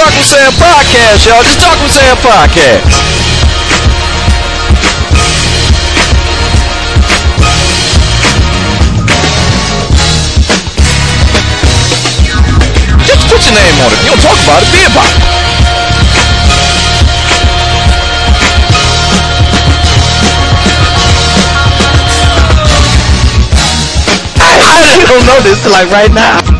Talk with Sam podcast, y'all. Just Talk with Sam podcast. Just put your name on it. You don't talk about it, be about it. I don't know this till like right now.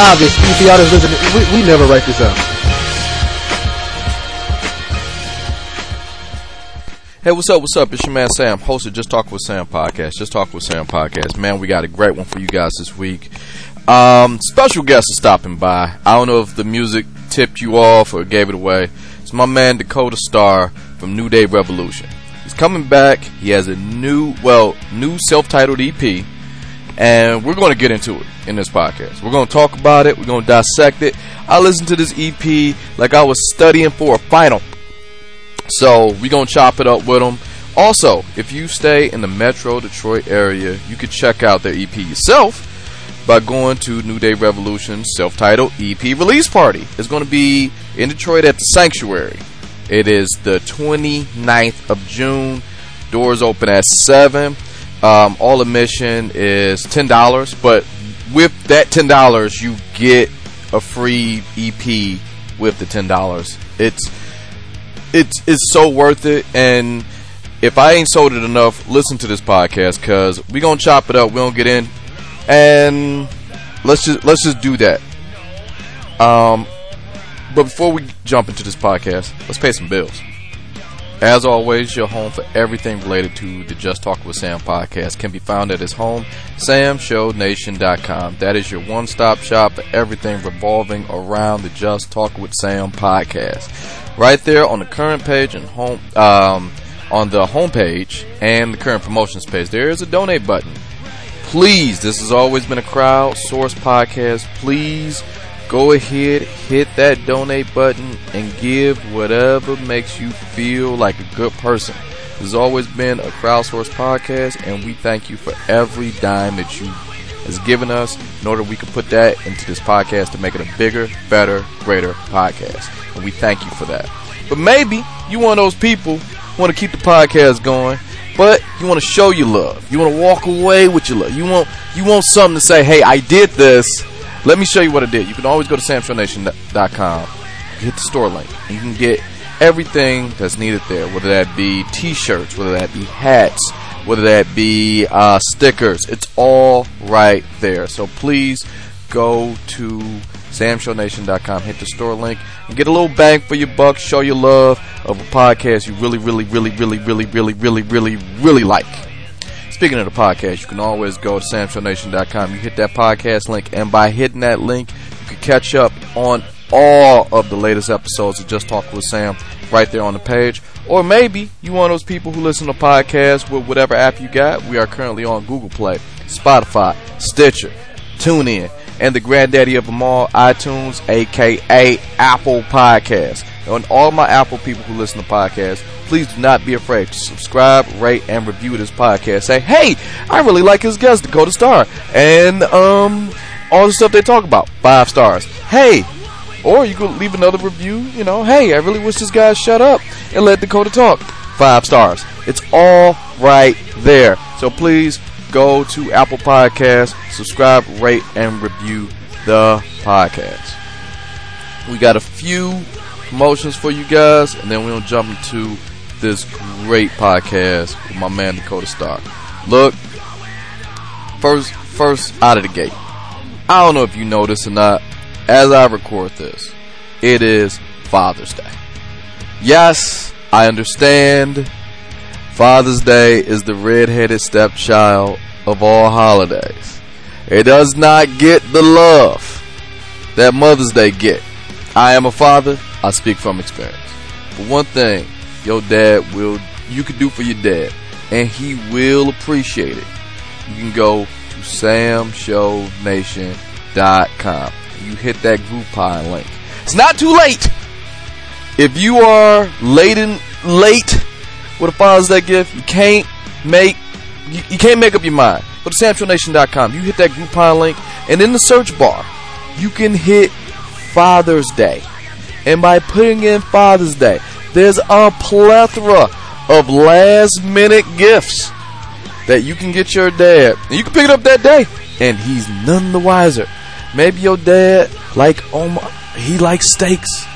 Obvious. If y'all that's listening, we, we never write this out. Hey, what's up? What's up? It's your man Sam, host of Just Talk with Sam podcast. Just Talk with Sam podcast. Man, we got a great one for you guys this week. Um, special guest is stopping by. I don't know if the music tipped you off or gave it away. It's my man Dakota Star from New Day Revolution. He's coming back. He has a new, well, new self-titled EP, and we're going to get into it in this podcast. We're going to talk about it. We're going to dissect it. I listened to this EP like I was studying for a final. So we're gonna chop it up with them. Also, if you stay in the Metro Detroit area, you could check out their EP yourself by going to New Day Revolution self-titled EP release party. It's going to be in Detroit at the Sanctuary. It is the 29th of June. Doors open at 7. Um, all admission is $10, but with that $10, you get a free EP with the $10. It's it's it's so worth it and if I ain't sold it enough, listen to this podcast cuz we going to chop it up, we to get in and let's just let's just do that. Um but before we jump into this podcast, let's pay some bills. As always, your home for everything related to the Just Talk with Sam podcast can be found at his home, samshownation.com. That is your one-stop shop for everything revolving around the Just Talk with Sam podcast. Right there on the current page and home, um, on the home page and the current promotions page, there is a donate button. Please, this has always been a crowd-sourced podcast. Please go ahead, hit that donate button, and give whatever makes you feel like a good person. This has always been a crowdsourced podcast, and we thank you for every dime that you has given us in order we can put that into this podcast to make it a bigger, better, greater podcast. And we thank you for that. But maybe you one of those people who want to keep the podcast going, but you want to show your love. You want to walk away with your love. You want you want something to say, hey, I did this. Let me show you what I did. You can always go to samshownation.com, hit the store link, you can get everything that's needed there, whether that be t-shirts, whether that be hats, whether that be uh, stickers. It's all right there. So please go to samshownation.com, hit the store link, and get a little bang for your buck. Show your love of a podcast you really, really, really, really, really, really, really, really, really like. Speaking of the podcast, you can always go to samshownation.com. You hit that podcast link, and by hitting that link, you can catch up on all of the latest episodes of Just Talk with Sam right there on the page. Or maybe you one of those people who listen to podcasts with whatever app you got. We are currently on Google Play, Spotify, Stitcher, TuneIn, and the granddaddy of them all, iTunes, aka Apple Podcasts. And all my Apple people who listen to podcasts, please do not be afraid to subscribe, rate, and review this podcast. Say, hey, I really like his guest, Dakota Star, and um, all the stuff they talk about, five stars. Hey, or you could leave another review, you know, hey, I really wish this guy shut up and let Dakota talk. Five stars. It's all right there. So please go to Apple Podcasts, subscribe, rate, and review the podcast. We got a few promotions for you guys, and then we'll jump into this great podcast with my man Dakota Stark. Look, first, first out of the gate. I don't know if you know this or not. As I record this, it is Father's Day. Yes, I understand. Father's Day is the red-headed stepchild of all holidays. It does not get the love that Mother's Day get. I am a father. I speak from experience. But one thing your dad will, you can do for your dad, and he will appreciate it. You can go to samshownation.com. You hit that Groupon link. It's not too late. If you are late in late with a Father's Day gift, you can't make you, you can't make up your mind. Go to samshownation.com. You hit that Groupon link, and in the search bar, you can hit Father's Day. And by putting in Father's Day, there's a plethora of last minute gifts that you can get your dad. You can pick it up that day, and he's none the wiser. Maybe your dad like oh he likes steaks.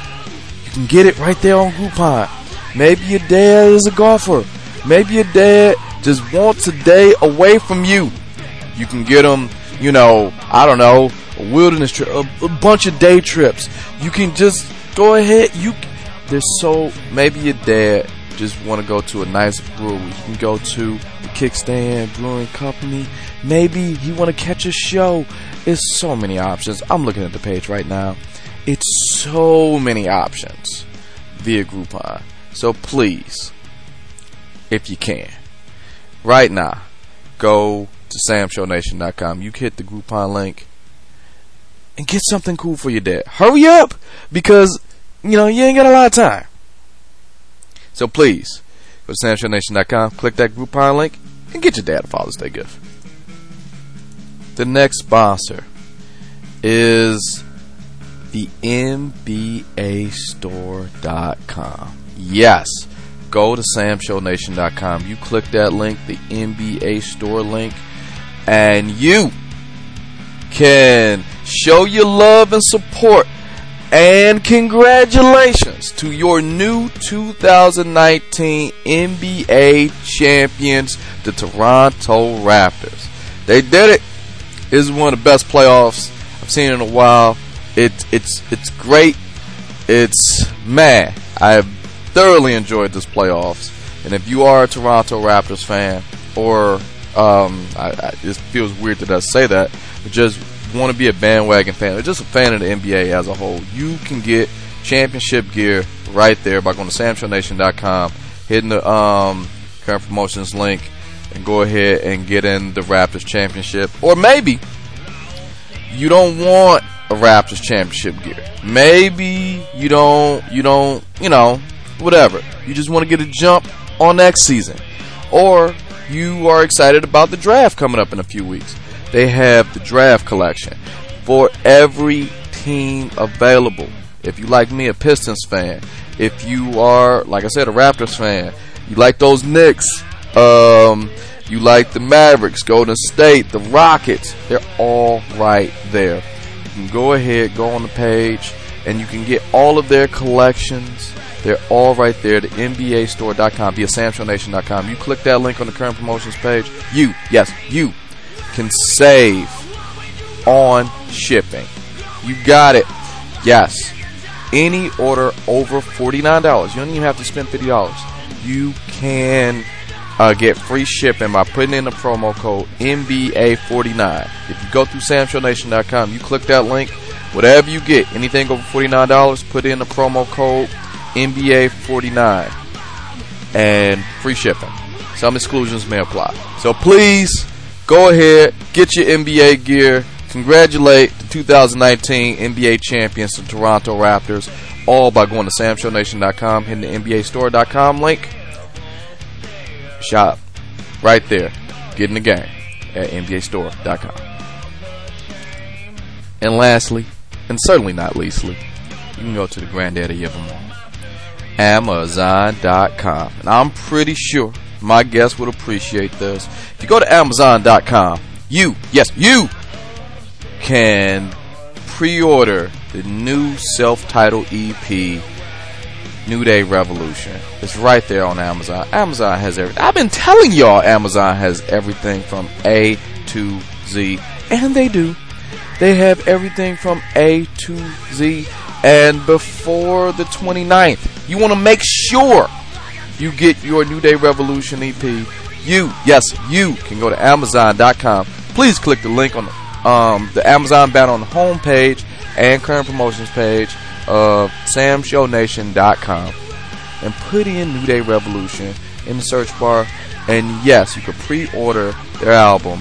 You can get it right there on Groupon. Maybe your dad is a golfer. Maybe your dad just wants a day away from you. You can get him, you know, I don't know, a wilderness trip, a, a bunch of day trips. You can just go ahead. You there's so maybe your dad just want to go to a nice brewery. You can go to the Kickstand Brewing Company. Maybe you want to catch a show. It's so many options. I'm looking at the page right now. It's so many options via Groupon. So please, if you can, right now, go to samshownation.com. You hit the Groupon link and get something cool for your dad. Hurry up because you know you ain't got a lot of time. So please go to samshownation.com, click that Groupon link, and get your dad a Father's Day gift. The next sponsor is the NBAstore.com. Yes, go to samshownation.com. You click that link, the NBA store link, and you can show your love and support and congratulations to your new 2019 NBA champions, the Toronto Raptors. They did it. This is one of the best playoffs I've seen in a while. It's it's it's great. It's man, I have thoroughly enjoyed this playoffs. And if you are a Toronto Raptors fan, or um, I, I, it feels weird to say that, but just want to be a bandwagon fan or just a fan of the NBA as a whole, you can get championship gear right there by going to samshownation.com, hitting the um, current promotions link, and go ahead and get in the Raptors championship. Or maybe you don't want a Raptors championship gear. Maybe you don't, you don't, you know, whatever. You just want to get a jump on next season. Or you are excited about the draft coming up in a few weeks. They have the draft collection for every team available. If you like me, a Pistons fan. If you are, like I said, a Raptors fan. You like those Knicks. Um, you like the Mavericks, Golden State, the Rockets. They're all right there. You can go ahead, go on the page, and you can get all of their collections. They're all right there. The NBAstore.com via SamShowNation.com. You click that link on the current promotions page. You, yes, you can save on shipping. You got it. Yes. Any order over $49, you don't even have to spend $50. You can uh, get free shipping by putting in the promo code NBA49. If you go through SamShowNation.com, you click that link, whatever you get, anything over $49, put in the promo code NBA49 and free shipping. Some exclusions may apply. So please go ahead, get your NBA gear. Congratulate the 2019 NBA champions, the Toronto Raptors, all by going to SamShowNation.com, hitting the NBAStore.com link. Shop right there. Get in the game at NBAStore.com. And lastly, and certainly not leastly, you can go to the granddaddy of them all. Amazon.com. And I'm pretty sure my guests would appreciate this. If you go to Amazon.com, you, yes, you can pre-order the new self-titled EP New Day Revolution. It's right there on Amazon. Amazon has everything. I've been telling y'all Amazon has everything from A to Z, and they do. They have everything from A to Z. And before the 29th, you want to make sure you get your New Day Revolution EP. You, yes, you can go to Amazon.com. Please click the link on the, um, the Amazon banner on the home page and current promotions page of SamShowNation.com and put in New Day Revolution in the search bar. And yes, you can pre-order their album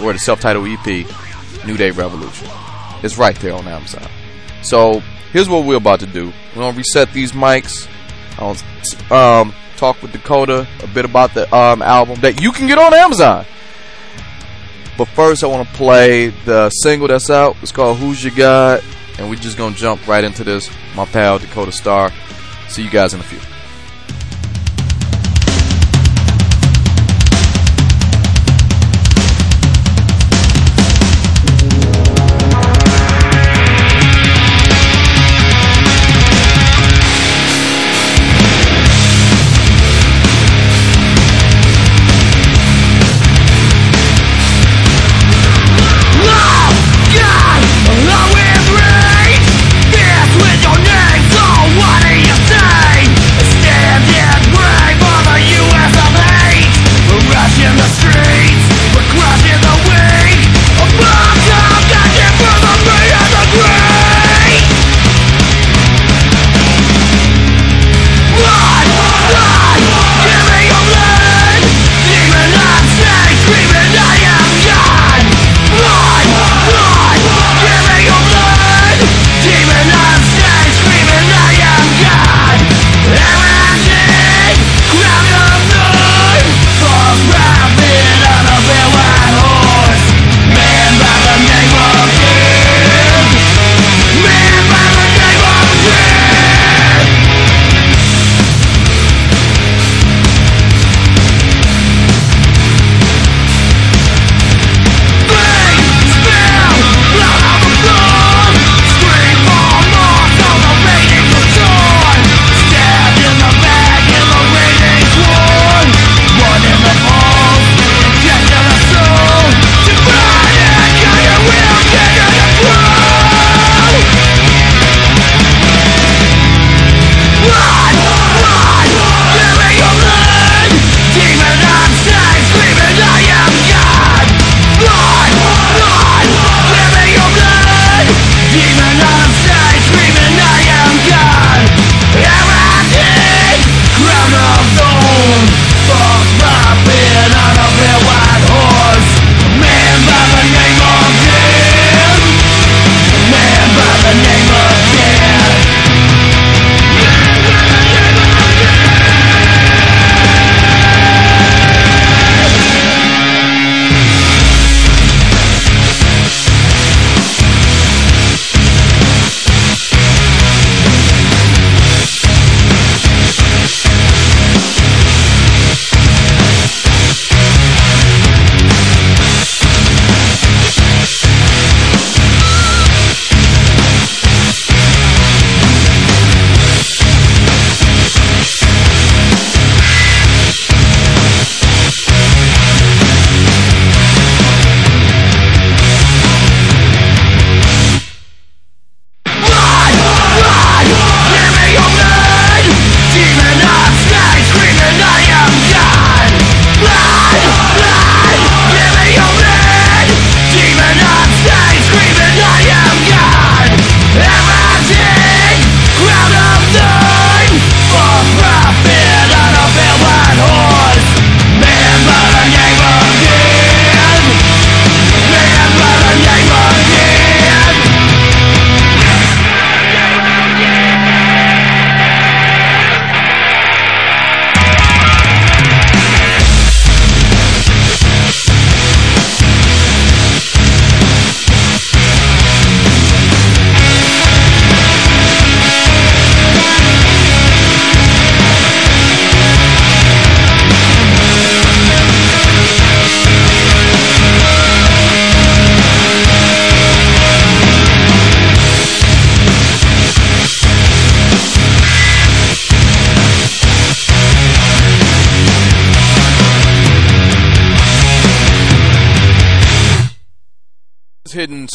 or the self-titled EP, New Day Revolution. It's right there on Amazon. So here's what we're about to do. We're gonna reset these mics. I'll um, talk with Dakota a bit about the um, album that you can get on Amazon. But first, I want to play the single that's out. It's called "Who's Your God," and we're just gonna jump right into this. My pal Dakota Star. See you guys in a few.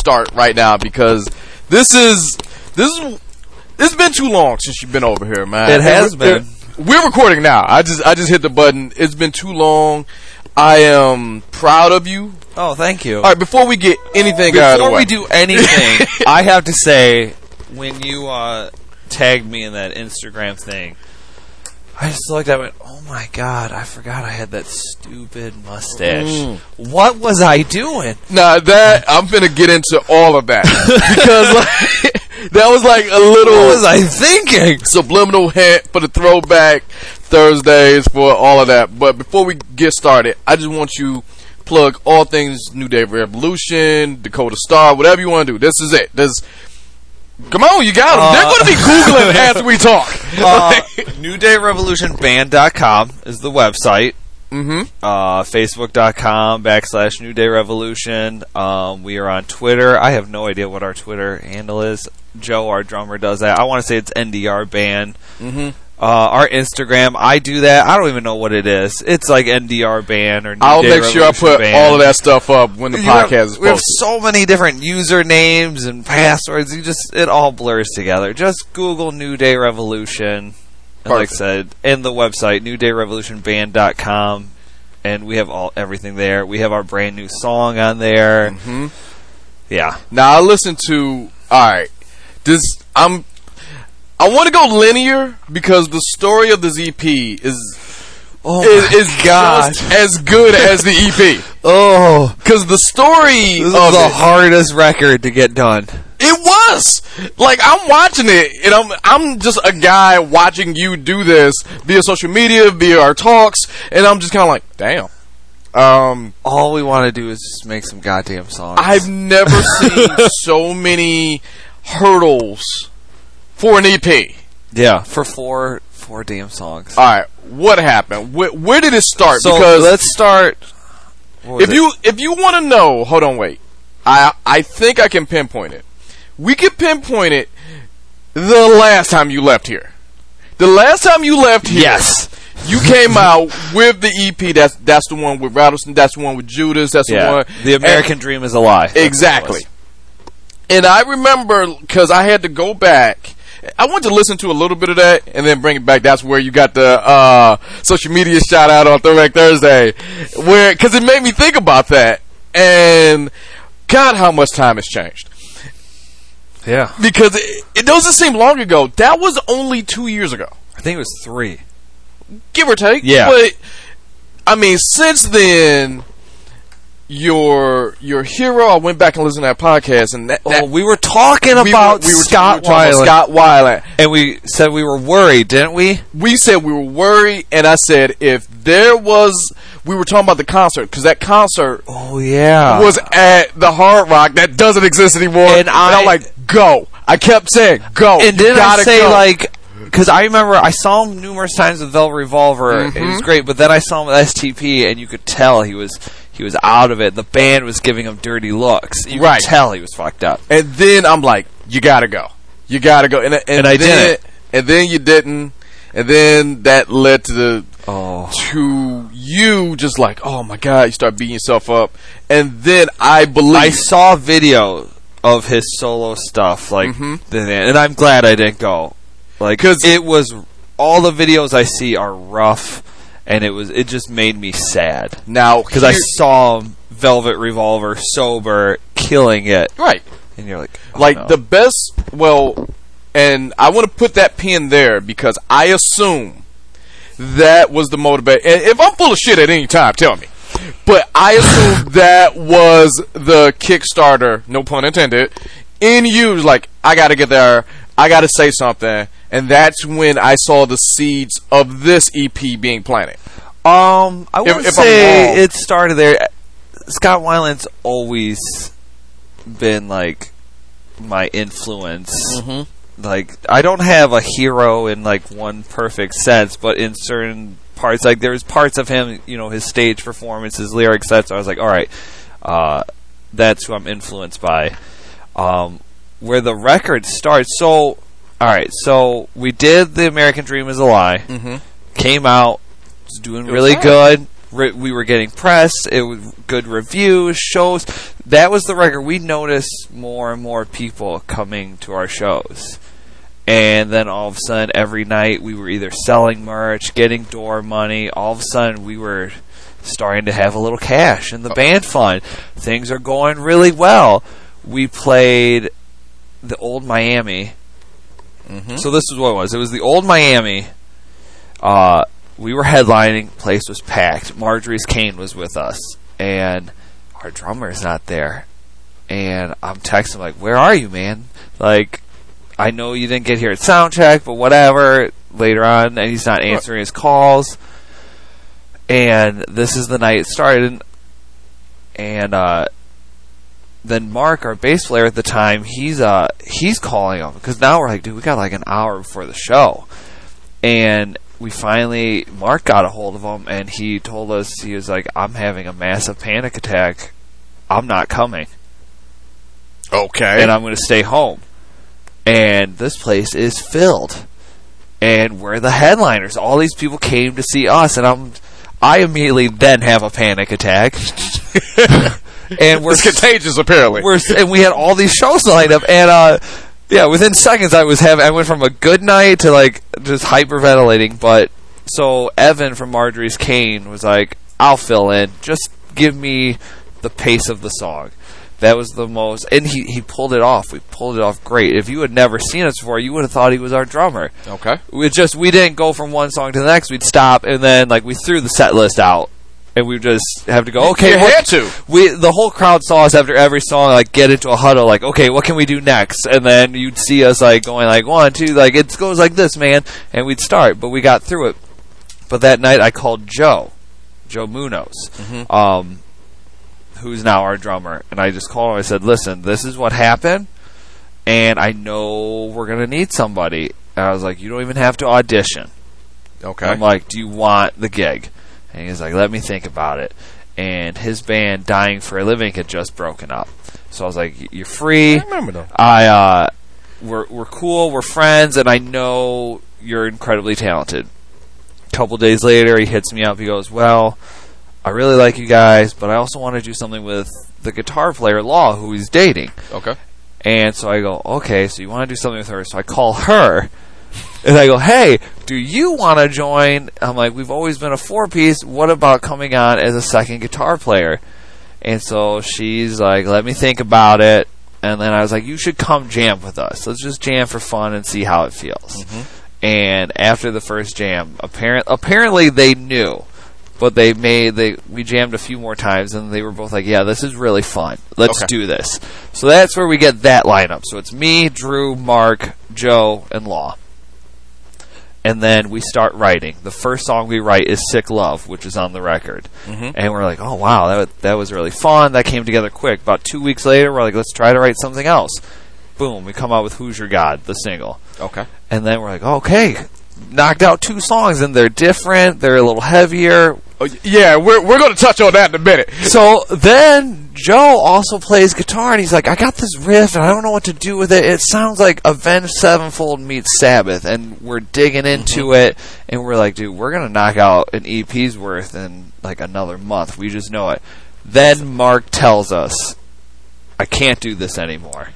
Start right now because this is this is it's been too long since you've been over here, man. It has we're- been. We're recording now. I just I just hit the button. It's been too long. I am proud of you. Oh, thank you. All right, before we get anything out of the Before we do anything, I have to say, when you uh, tagged me in that Instagram thing, I just looked at it and went, oh my god, I forgot I had that stupid mustache. Mm. What was I doing? Nah, that I'm gonna get into all of that because like, that was like a little What was I thinking? subliminal hint for the throwback Thursdays for all of that. But before we get started, I just want you plug all things New Day Revolution, Dakota Star, whatever you want to do. This is it. This. Come on, you got them. They're going to be googling as we talk. Uh, NewDayRevolutionBand.com is the website. mm-hmm. uh, Facebook.com backslash New Day Revolution. Um, we are on Twitter. I have no idea what our Twitter handle is. Joe, our drummer, does that. I want to say it's NDR Band. Mhm. Uh, our Instagram, I do that. I don't even know what it is. It's like NDR Band or New I'll Day make sure I put Band. all of that stuff up when the You have- podcast is we have so many different usernames and passwords. You just it all blurs together. Just Google New Day Revolution. Like I said, and the website newdayrevolutionband.com and we have all everything there. We have our brand new song on there. hmm Yeah. Now I listen to. All right, this I'm. I want to go linear because the story of this EP is Oh is, is just as good as the EP. Oh, Because the story this is of the it, hardest record to get done. it was like I'm watching it, and I'm I'm just a guy watching you do this via social media, via our talks, and I'm just kind of like, damn. Um, All we want to do is just make some goddamn songs. I've never seen so many hurdles for an EP. yeah, for four four damn songs. All right, what happened? Where, where did it start? so because let's start. if it? you if you want to know, hold on, wait. I I think I can pinpoint it. We can pinpoint it. The last time you left here, the last time you left here, Yes. you came out with the EP. That's that's the one with Rattlesnake. That's the one with Judas. That's the one. the American Dream is a lie. That's what it Exactly. And I remember because I had to go back. I want to listen to a little bit of that and then bring it back. That's where you got the uh, social media shout out on Throwback Thursday, where because it made me think about that. And God, how much time has changed Yeah, because it, it doesn't seem long ago. That was only two years ago, I think it was three. give or take. Yeah. but I mean, since then. Your your hero. I went back and listened to that podcast, and that, Oh, we were talking we were- about we were, Scott we were talking about Weiland, Scott Weiland. and we said we were worried, didn't we? we said we were worried, and I said if there was, we were talking about the concert because that concert Oh yeah, was at the Hard Rock that doesn't exist anymore. And I- am like, go. I kept saying, go. and then I say go. like because I remember I saw him numerous times with Velvet Revolver and it Mm-hmm. was great, but then I saw him with STP and you could tell he was he was out of it. The band was giving him dirty looks. You Right. could tell he was fucked up. and then I'm like, you gotta go. You gotta go. And, and, And I then, didn't. And then you didn't. And then that led to the Oh, to you just like, oh my god, you start beating yourself up. And then I believe I saw video of his solo stuff, like, Mhm. the- and I'm glad I didn't go, like, because it was all the videos I see are rough, and it was it just made me sad. Now because I saw Velvet Revolver sober, killing it, right. and you're like, oh, like no. the best well and i want to put that pin there because i assume that was the motivator and if i'm full of shit at any time tell me. But i assume that was the kickstarter no pun intended in you like i gotta get there. I gotta say something and that's when i saw the seeds of this ep being planted Um, I wouldn't if say it started there. Scott Weiland's always been like my influence. Mm-hmm. Like I don't have a hero in like one perfect sense, but in certain parts, like there's parts of him, you know, his stage performances, his lyrics. That's I was like, all right, uh, that's who I'm influenced by. Um, where the record starts. So, all right, so we did the American Dream is a lie Mm-hmm. came out, was doing was really good. Re- we were getting press. It was good reviews, shows. That was the record. We noticed more and more people coming to our shows. And then all of a sudden, every night we were either selling merch, getting door money. All of a sudden, we were starting to have a little cash in the band fund. Things are going really well. We played the old Miami. So this is what it was. It was the old Miami. Uh, we were headlining. Place was packed. Marjorie's Kane was with us, and our drummer is not there. And I'm texting like, "Where are you, man? Like, I know you didn't get here at soundcheck, but whatever." Later on, and he's not answering his calls. And this is the night it started, and uh, then Mark, our bass player at the time, he's uh he's calling him because now we're like, dude, we got like an hour before the show, and we finally Mark got a hold of him and he told us he was like, I'm having a massive panic attack, I'm not coming, Okay. and I'm going to stay home, and this place is filled, and we're the headliners. All these people came to see us, and I'm I immediately then have a panic attack. and we're it's contagious, apparently. we're and we had all these shows lined up, and uh, yeah, within seconds I was having I went from a good night to like just hyperventilating. But so Evan from Marjorie's Cane was like, "I'll fill in. Just give me the pace of the song." That was the most, and he he pulled it off. We pulled it off great. If you had never seen us before, you would have thought he was our drummer. okay. We just we didn't go from one song to the next. We'd stop and then like we threw the set list out, and we just have to go. Okay, you had to. we the whole crowd saw us after every song like get into a huddle like okay what can we do next and then you'd see us like going like one two like it goes like this man and we'd start but we got through it but that night I called Joe Joe Munoz um who's now our drummer and I just called him I said listen this is what happened and I know we're gonna need somebody and I was like you don't even have to audition Okay. I'm like, "Do you want the gig?" And he's like, "Let me think about it." And his band, Dying for a Living, had just broken up. So I was like, "You're free. I remember though. I uh, we're we're cool. We're friends, and I know you're incredibly talented." A couple days later, he hits me up. He goes, "Well, I really like you guys, but I also want to do something with the guitar player Law, who he's dating." Okay. And so I go, okay, so you want to do something with her. So I call her. And I go, hey, do you want to join? I'm like, we've always been a four piece. What about coming on as a second guitar player? And so she's like, let me think about it. And then I was like, you should come jam with us. Let's just jam for fun and see how it feels. Mm-hmm. And after the first jam, apparent, apparently they knew. But they made they we jammed a few more times and they were both like, "Yeah, this is really fun. Let's Okay. do this." So that's where we get that lineup. So it's me, Drew, Mark, Joe, and Law. And then we start writing. The first song we write is "Sick Love," which is on the record. Mm-hmm. And we're like, "Oh wow, that wa- that was really fun. That came together quick." About two weeks later, we're like, "Let's try to write something else." Boom, we come out with "Who's Your God," the single. Okay. And then we're like, okay, knocked out two songs, and they're different. They're a little heavier. Oh, yeah, we're we're going to touch on that in a minute. So then Joe also plays guitar, and he's like, I got this riff, and I don't know what to do with it. It sounds like Avenged Sevenfold meets Sabbath, and we're digging mm-hmm. into it, and we're like, dude, we're gonna knock out an EP's worth in like another month. We just know it. Then Mark tells us, I can't do this anymore.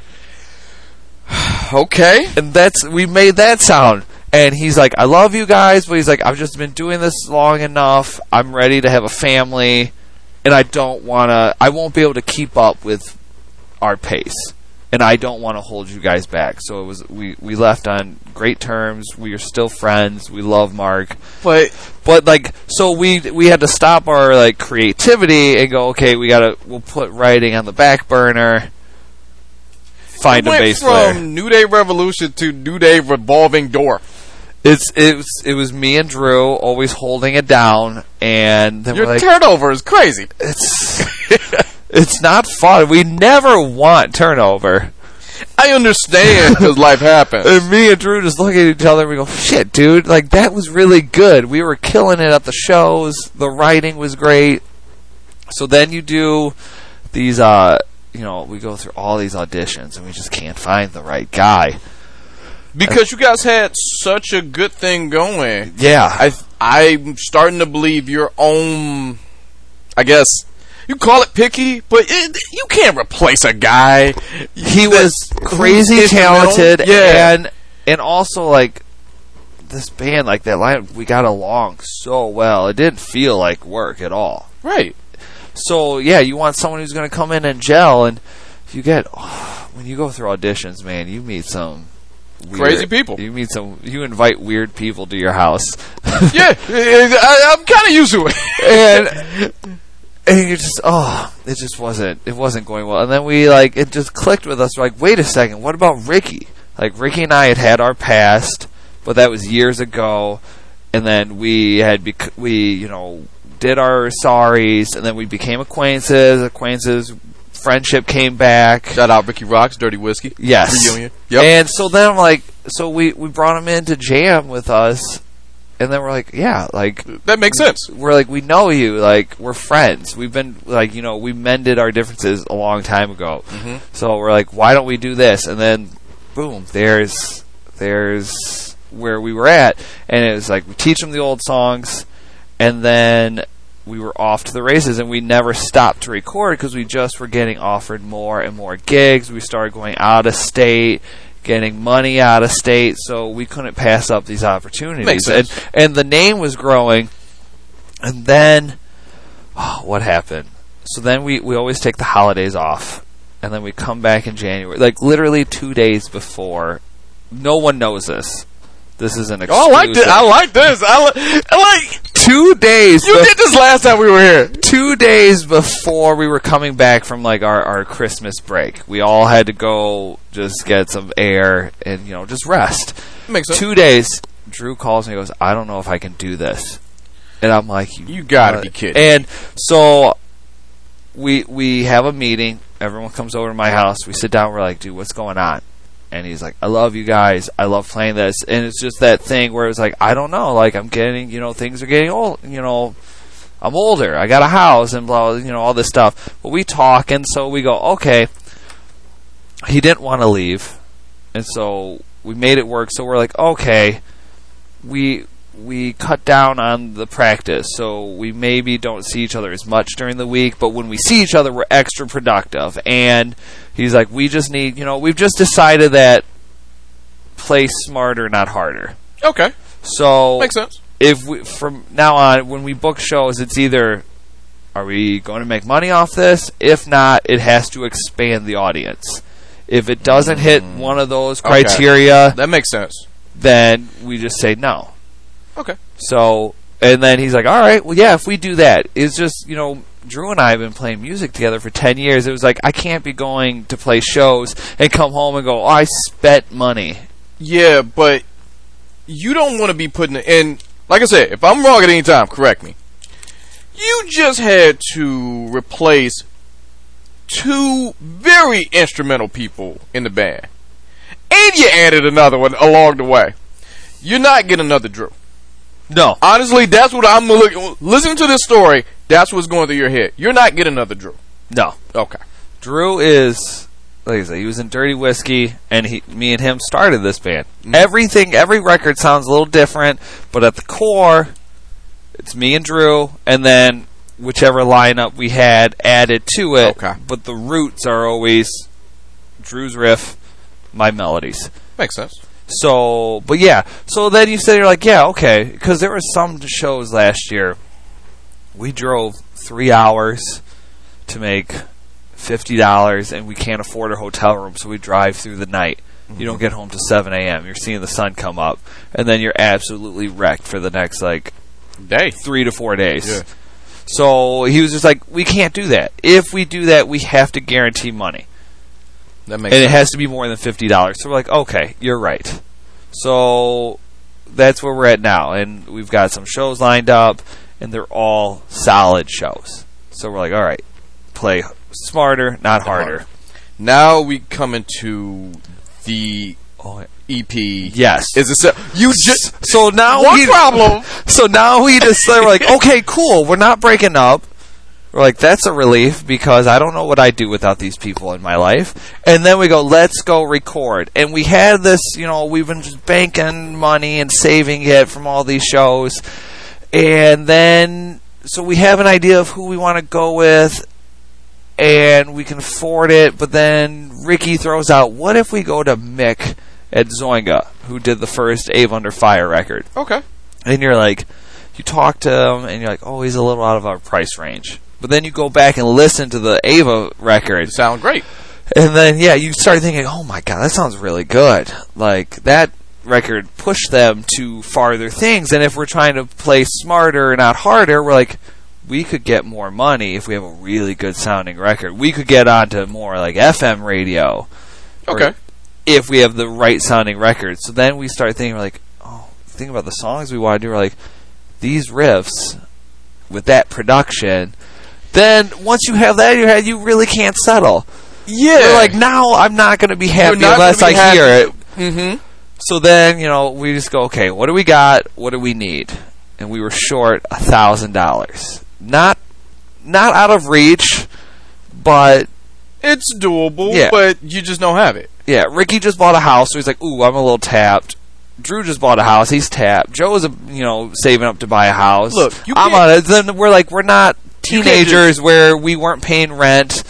Okay. and that's we made that sound. And he's like, I love you guys, but he's like, I've just been doing this long enough. I'm ready to have a family, and I don't want to. I won't be able to keep up with our pace, and I don't want to hold you guys back. So it was we we left on great terms. We are still friends. We love Mark, But but like, so we we had to stop our like creativity and go, okay, we gotta we'll put writing on the back burner. Find a went bass from player. New Day Revolution to New Day Revolving Door. It's it was it was me and Drew always holding it down, and then Your we're like, turnover is crazy. it's it's not fun. We never want turnover. I understand because life happens. And me and Drew just look at each other and we go, "Shit, dude! Like that was really good. We were killing it at the shows. The writing was great." So then you do these, uh, you know, we go through all these auditions and we just can't find the right guy. Because you guys had such a good thing going. Yeah, I I'm starting to believe your own I guess you call it picky, but it, you can't replace a guy. he was crazy talented Yeah. and and also like this band like that line we got along so well it didn't feel like work at all Right. so yeah you want someone who's going to come in and gel and you get when you go through auditions man you meet some weird- Crazy people. you meet some you invite weird people to your house. Yeah, I, I'm kind of used to it. and and you just oh it just wasn't it wasn't going well. And then we like it just clicked with us. We're like wait a second what about ricky? Like ricky and i had had our past but that was years ago. And then we had bec- we you know did our sorries and then we became acquaintances acquaintances friendship came back Shout out Ricky Rocks, Dirty Whiskey. yes Reunion. Yep. and so then i'm like so we we brought him in to jam with us and then we're like yeah like that makes sense. we're like we know you like we're friends we've been like you know we mended our differences a long time ago Mhm. so we're like why don't we do this and then boom there's there's where we were at and it was like we teach them the old songs and then we were off to the races and we never stopped to record because we just were getting offered more and more gigs we started going out of state getting money out of state so we couldn't pass up these opportunities and and the name was growing and then oh, what happened so then we we always take the holidays off and then we come back in January like literally 2 days before no one knows this this is an exclusive. Oh, I like this. I like this. I, li- I like. Two days You bef- did this last time we were here. two days before we were coming back from like our, our Christmas break. We all had to go just get some air and you know just rest. Makes sense. Two days. Drew calls me and goes, "I don't know if I can do this," and I'm like, "You, You gotta uh, be kidding. And so we we have a meeting. Everyone comes over to my house. We sit down. We're like, "Dude, what's going on?" And he's like, "I love you guys. I love playing this." And it's just that thing where it's like, I don't know. Like I'm getting, you know, things are getting old. You know, I'm older. I got a house and blah, you know, all this stuff. But we talk, and so we go, okay. He didn't want to leave, and so we made it work. So we're like, okay, we we cut down on the practice, so we maybe don't see each other as much during the week. But when we see each other, we're extra productive. And he's like, we just need, you know, we've just decided that play smarter, not harder. Okay. So Makes sense. if we, from now on, when we book shows, it's either are we going to make money off this? If not, it has to expand the audience. If it doesn't hit one of those Mm. Okay. criteria, That makes sense. then we just say no. Okay. So, and then he's like, all right, well, yeah, if we do that, it's just, you know, Drew and I have been playing music together for 10 years. It was like, I can't be going to play shows and come home and go, oh, I spent money. Yeah, but you don't want to be putting it in. Like I said, if I'm wrong at any time, correct me. You just had to replace two very instrumental people in the band, and you added another one along the way. You're not getting another Drew. No. Honestly, that's what I'm looking. Listening to this story, that's what's going through your head. You're not getting another Drew. No. Okay. Drew is like I said, he was in Dirty Whiskey, and he, me and him started this band. Mm-hmm. Everything, every record sounds a little different, but at the core, it's me and Drew, and then whichever lineup we had added to it. Okay. But the roots are always Drew's riff, my melodies. Makes sense. So, but yeah. So then you say you're like, yeah, okay, because there were some shows last year. We drove three hours to make fifty dollars, and we can't afford a hotel room, so we drive through the night. You don't mm-hmm. get home till seven a.m. You're seeing the sun come up, and then you're absolutely wrecked for the next like Day. three to four days. Yeah. So he was just like, we can't do that. If we do that, we have to guarantee money That makes and it has to be more than fifty dollars. So we're like, okay, you're right. So that's where we're at now, and we've got some shows lined up, and they're all solid shows. So we're like, all right, play smarter, not harder. now we come into the Oh, EP. yes. Is it so, you just so now one we problem? So now we just we're like, okay, cool, we're not breaking up. We're like, that's a relief because I don't know what I'd do without these people in my life. And then we go, let's go record. And we had this, you know, we've been just banking money and saving it from all these shows. And then so we have an idea of who we want to go with, and we can afford it. But then Ricky throws out, "What if we go to Mick at Zoinga, who did the first Ave Under Fire record?" Okay. And you're like, you talk to him, and you're like, "Oh, he's a little out of our price range." But then you go back and listen to the Ava record, It Sound great. and then yeah, you start thinking, "Oh my god, that sounds really good." Like that record pushed them to farther things. And if we're trying to play smarter, and not harder, we're like, we could get more money if we have a really good sounding record. We could get onto more like FM radio. Okay. if we have the right sounding record. So then we start thinking, like, oh, think about the songs we want to do. We're like, these riffs with that production. Then once you have that in your head, you really can't settle. Yeah. You're like, now I'm not going to be happy unless gonna I be hear it. mm-hmm. So then, you know, we just go, okay, what do we got? What do we need? And we were short a thousand dollars. Not, not out of reach, but It's doable, Yeah. but you just don't have it. yeah. Ricky just bought a house, so he's like, ooh, I'm a little tapped. Drew just bought a house, he's tapped. Joe's, a, you know, saving up to buy a house. Look, you I'm on it. Then we're like, we're can't teenagers where we weren't paying rent.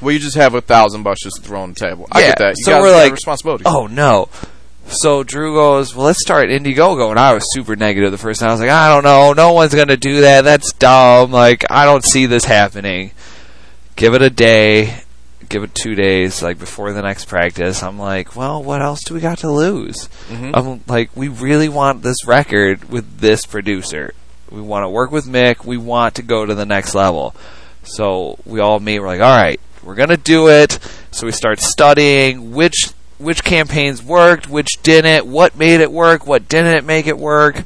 Well, you just have a thousand bucks just thrown on the table. I Yeah, get that. You so we're like, responsibility. Oh no. So Drew goes, well, let's start Indiegogo, and I was super negative the first time. I was like, I don't know, no one's gonna do that. That's dumb. Like, I don't see this happening. Give it a day, give it two days, like before the next practice. I'm like, well, what else do we got to lose? Mhm. I'm like, we really want this record with this producer. We want to work with Mick. We want to go to the next level. So we all meet. We're like, all right, we're gonna do it. So we start studying which which campaigns worked, which didn't, what made it work, what didn't make it work.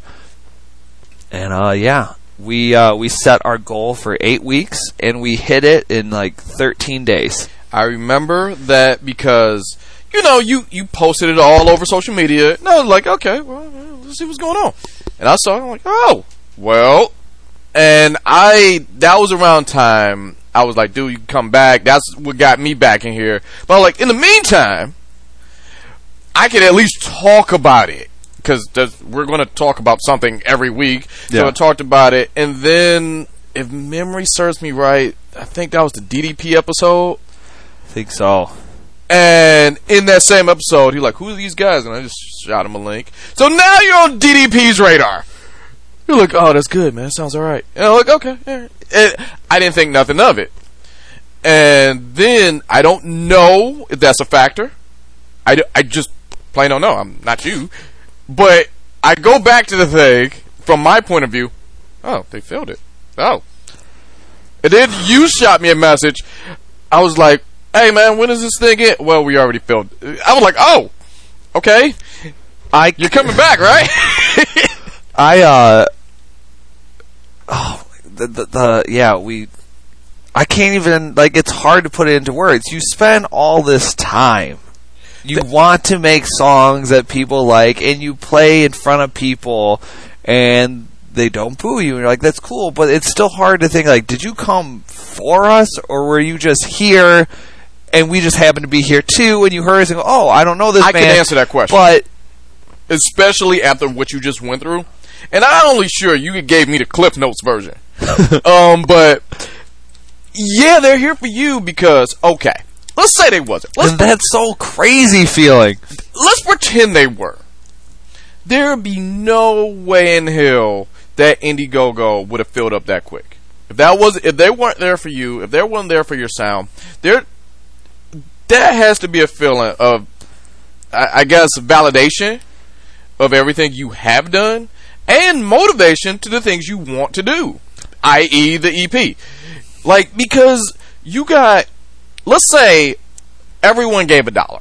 And uh, yeah, we uh, we set our goal for eight weeks, and we hit it in like 13 days. I remember that because you know you you posted it all over social media, and I was like, okay, well, let's see what's going on. And I saw it, I'm like, oh, well, and I that was around time I was like, dude, you can come back. That's what got me back in here. But like, in the meantime, I could at least talk about it because we're going to talk about something every week. So I talked about it, and then if memory serves me right, I think that was the DDP episode. I think so. And in that same episode, he's like, "Who are these guys?" And I just shot him a link. So now you're on DDP's radar. You're like, "Oh, that's good, man. That sounds all right." And I'm like, "Okay." yeah." And I didn't think nothing of it. And then I don't know if that's a factor. I, d- I just plain don't know. I'm not you, but I go back to the thing from my point of view. Oh, they filled it. Oh, and then you shot me a message. I was like, "Hey, man, when is this thing in?" Well, we already filled. I was like, "Oh, okay, I you're coming back, right?" I uh oh the, the the yeah we I can't even like it's hard to put it into words. You spend all this time. You want to make songs that people like and you play in front of people and they don't boo you and you're like that's cool but it's still hard to think like did you come for us or were you just here and we just happened to be here too and you heard us and go oh I don't know this I man can answer that question. but especially after what you just went through. And I'm only sure you gave me the Cliff Notes version. um, but yeah, they're here for you because okay, let's say they wasn't. Let's that's so crazy feeling let's pretend they were. There'd be no way in hell that Indiegogo would have filled up that quick. If that was, if they weren't there for you, if they weren't there for your sound, there, that has to be a feeling of, I, I guess, validation of everything you have done and motivation to the things you want to do, i.e., the EP. Like because you got, let's say, everyone gave a dollar.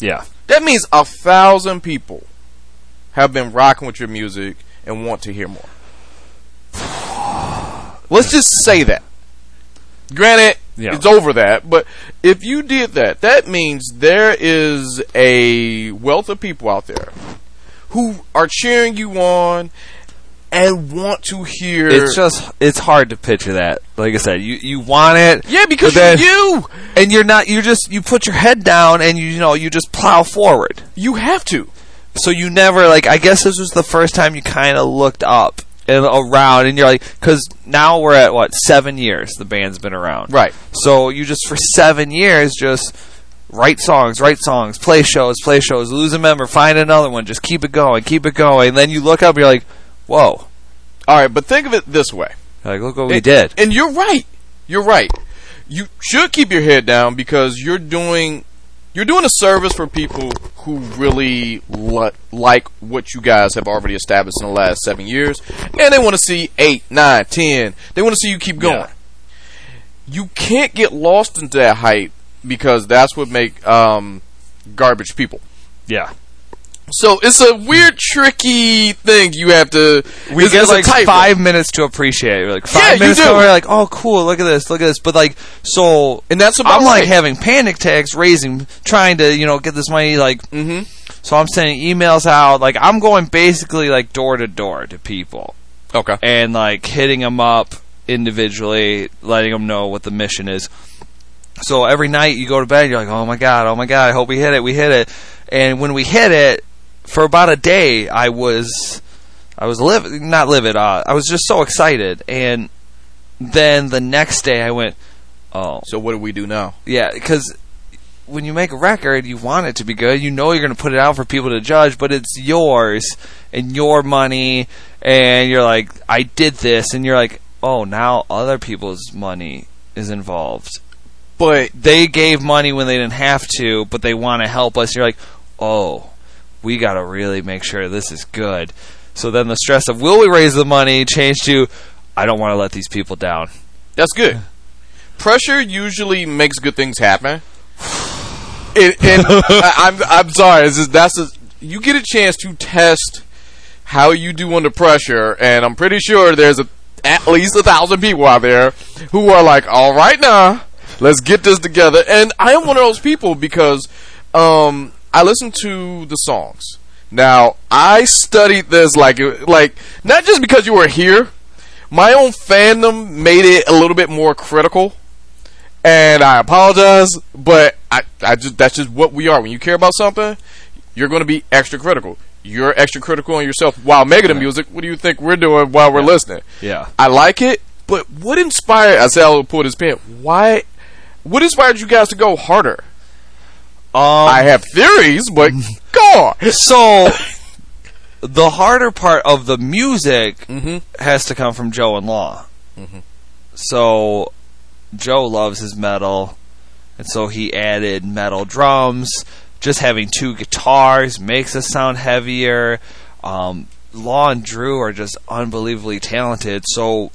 yeah That means a thousand people have been rocking with your music and want to hear more. Let's just say that. Granted, Yeah. it's over that, but if you did that, that means there is a wealth of people out there who are cheering you on and want to hear. it's just it's hard to picture that. Like I said, you you want it, yeah, because then- you. and you're not. You just you put your head down and you, you know you just plow forward. You have to. So you never like. I guess this was the first time you kind of looked up and around, and you're like, because now we're at what seven years the band's been around, Right. So you just for seven years just write songs, write songs, play shows, play shows, lose a member, find another one, just keep it going, keep it going. And then you look up, you're like, whoa, All right, but think of it this way. like look what we did. And you're right. You're right. You should keep your head down because you're doing you're doing a service for people who really li- like what you guys have already established in the last seven years, and they want to see eight, nine, ten. They want to see you keep going. Yeah. You can't get lost into that hype because that's what make um, garbage people. Yeah. So it's a weird, tricky thing you have to. We get like five minutes to appreciate. We're like Yeah, five you minutes do. ago, we're like, oh, cool, look at this, look at this. But like, so and that's about I'm like having panic attacks, raising, trying to you know get this money. Like, hmm so I'm sending emails out. Like, I'm going basically like door to door to people Okay. and like hitting them up individually, letting them know what the mission is. So every night you go to bed, you're like, oh my god, oh my god, I hope we hit it, we hit it. And when we hit it, for about a day, I was, I was livid, not livid. Uh, I was just so excited, and then the next day I went, oh, So what do we do now? yeah, because when you make a record, you want it to be good. You know you're going to put it out for people to judge, but it's yours and your money, and you're like, I did this, and you're like, oh, now other people's money is involved. But They gave money when they didn't have to, but they want to help us. You're like, oh, we got to really make sure this is good. So then the stress of will we raise the money changed to I don't want to let these people down. That's good. Pressure usually makes good things happen. It, and I, I'm I'm sorry. Just, that's a, you get a chance to test how you do under pressure, and I'm pretty sure there's a, at least a thousand people out there who are like, "All right, now let's get this together." And I am one of those people because um, I listen to the songs. Now I studied this like like not just because you were here. My own fandom made it a little bit more critical. And I apologize but I, I just that's just what we are. When you care about something you're going to be extra critical. You're extra critical on yourself while making the music. What do you think we're doing while we're listening? Yeah. I like it but what inspired I said I'll put his pen why what inspired you guys to go harder Um, I have theories but go on So the harder part of the music mm-hmm. has to come from Joe and Law. So Joe loves his metal, and so he added metal drums. Just having two guitars makes us sound heavier. Um, Law and Drew are just unbelievably talented, so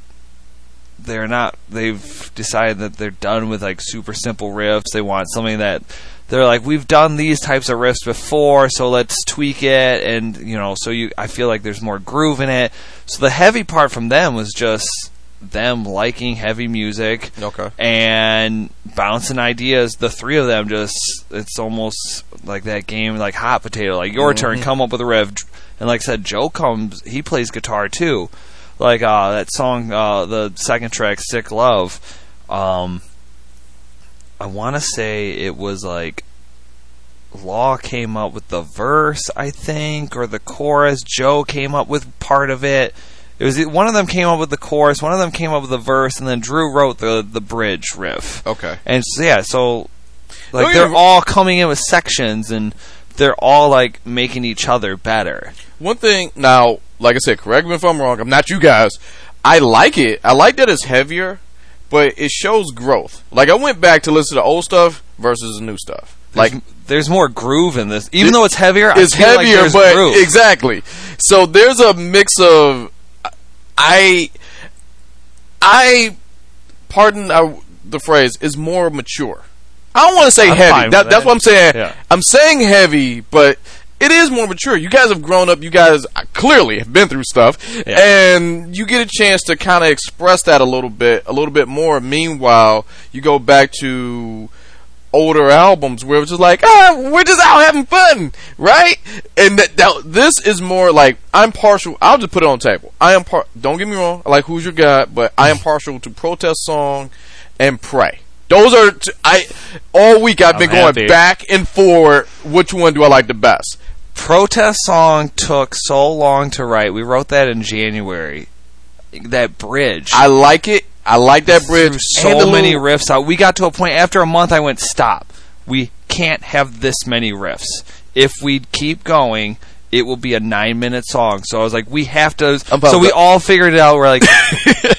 they're not. They've decided that they're done with like super simple riffs. They want something that they're like, we've done these types of riffs before, so let's tweak it. And you know, so you, I feel like there's more groove in it. So the heavy part from them was just them liking heavy music okay and bouncing ideas. The three of them just, it's almost like that game, like hot potato. Like your turn, mm-hmm. come up with a riff. And like I said, Joe comes, he plays guitar too. Like uh, that song, uh, the second track, "Sick Love." Um, I want to say it was like Law came up with the verse, I think, or the chorus. Joe came up with part of it. It was one of them came up with the chorus, one of them came up with the verse, and then Drew wrote the the bridge riff. okay And so, yeah, so like Don't they're all coming in with sections, and they're all like making each other better. One thing now, like I said, correct me if I'm wrong. I'm not you guys. I like it. I like that it's heavier, but it shows growth. Like I went back to listen to old stuff versus the new stuff. Like Like there's more groove in this, even though it's heavier. I it's like heavier, there's but groove. exactly. So there's a mix of I, I, pardon uh, the phrase, is more mature. I don't want to say I'm heavy. That, that's that. what I'm saying. Yeah. I'm saying heavy, but it is more mature. You guys have grown up. You guys clearly have been through stuff, Yeah. and you get a chance to kind of express that a little bit, a little bit more. Meanwhile, you go back to older albums where it's just like, ah, we're just out having fun, right? And that, that this is more like I'm partial. I'll just put it on the table. I am par. Don't get me wrong. I like Who's Your God, but I am partial to Protest Song and Pray. Those are t- I all week I've I'm been happy. going back and forward. Which one do I like the best? Protest song took so long to write. We wrote that in January, that bridge. I like it. I like that bridge. so many riffs out. We got to a point after a month. I went, stop. We can't have this many riffs. If we keep going, it will be a nine-minute song. So I was like, we have to. So we all figured it out. We're like.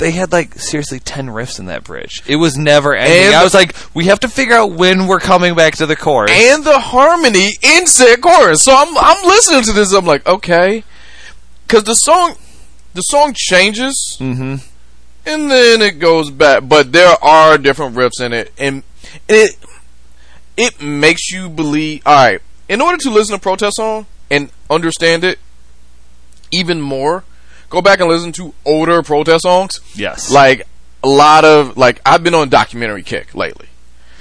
They had like seriously ten riffs in that bridge. It was never ending. And I was like, we have to figure out when we're coming back to the chorus. and the harmony in said chorus. So I'm I'm listening to this. I'm like, okay, because the song, the song changes, mm-hmm. and then it goes back. But there are different riffs in it, and it it makes you believe. All right, in order to listen to protest song and understand it even more, go back and listen to older protest songs. Yes. Like a lot of like I've been on documentary kick lately.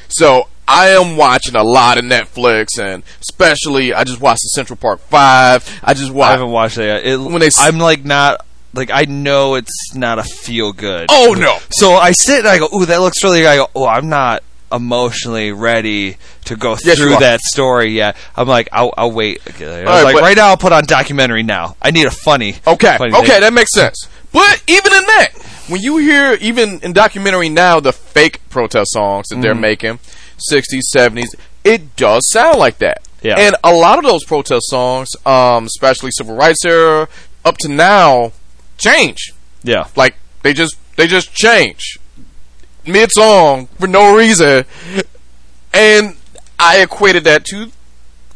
So I am watching a lot of Netflix and especially I just watched the Central Park 5. I just I haven't watched it yet. It, When they I'm like not like I know it's not a feel good. Oh no. So I sit and I go, "Ooh, that looks really." good." I go, "Oh, I'm not emotionally ready to go Yes, through that story yet." I'm like, "I'll, I'll wait." I was right, like, "Right now, I'll put on documentary now. I need a funny." Okay. funny Okay, thing." that makes sense. But even in that, when you hear even in documentary now the fake protest songs that they're Mm-hmm. making, 60s, 70s, it does sound like that. Yeah. And a lot of those protest songs, um, especially civil rights era, up to now, change. yeah. Like they just they just change mid song for no reason, and I equated that to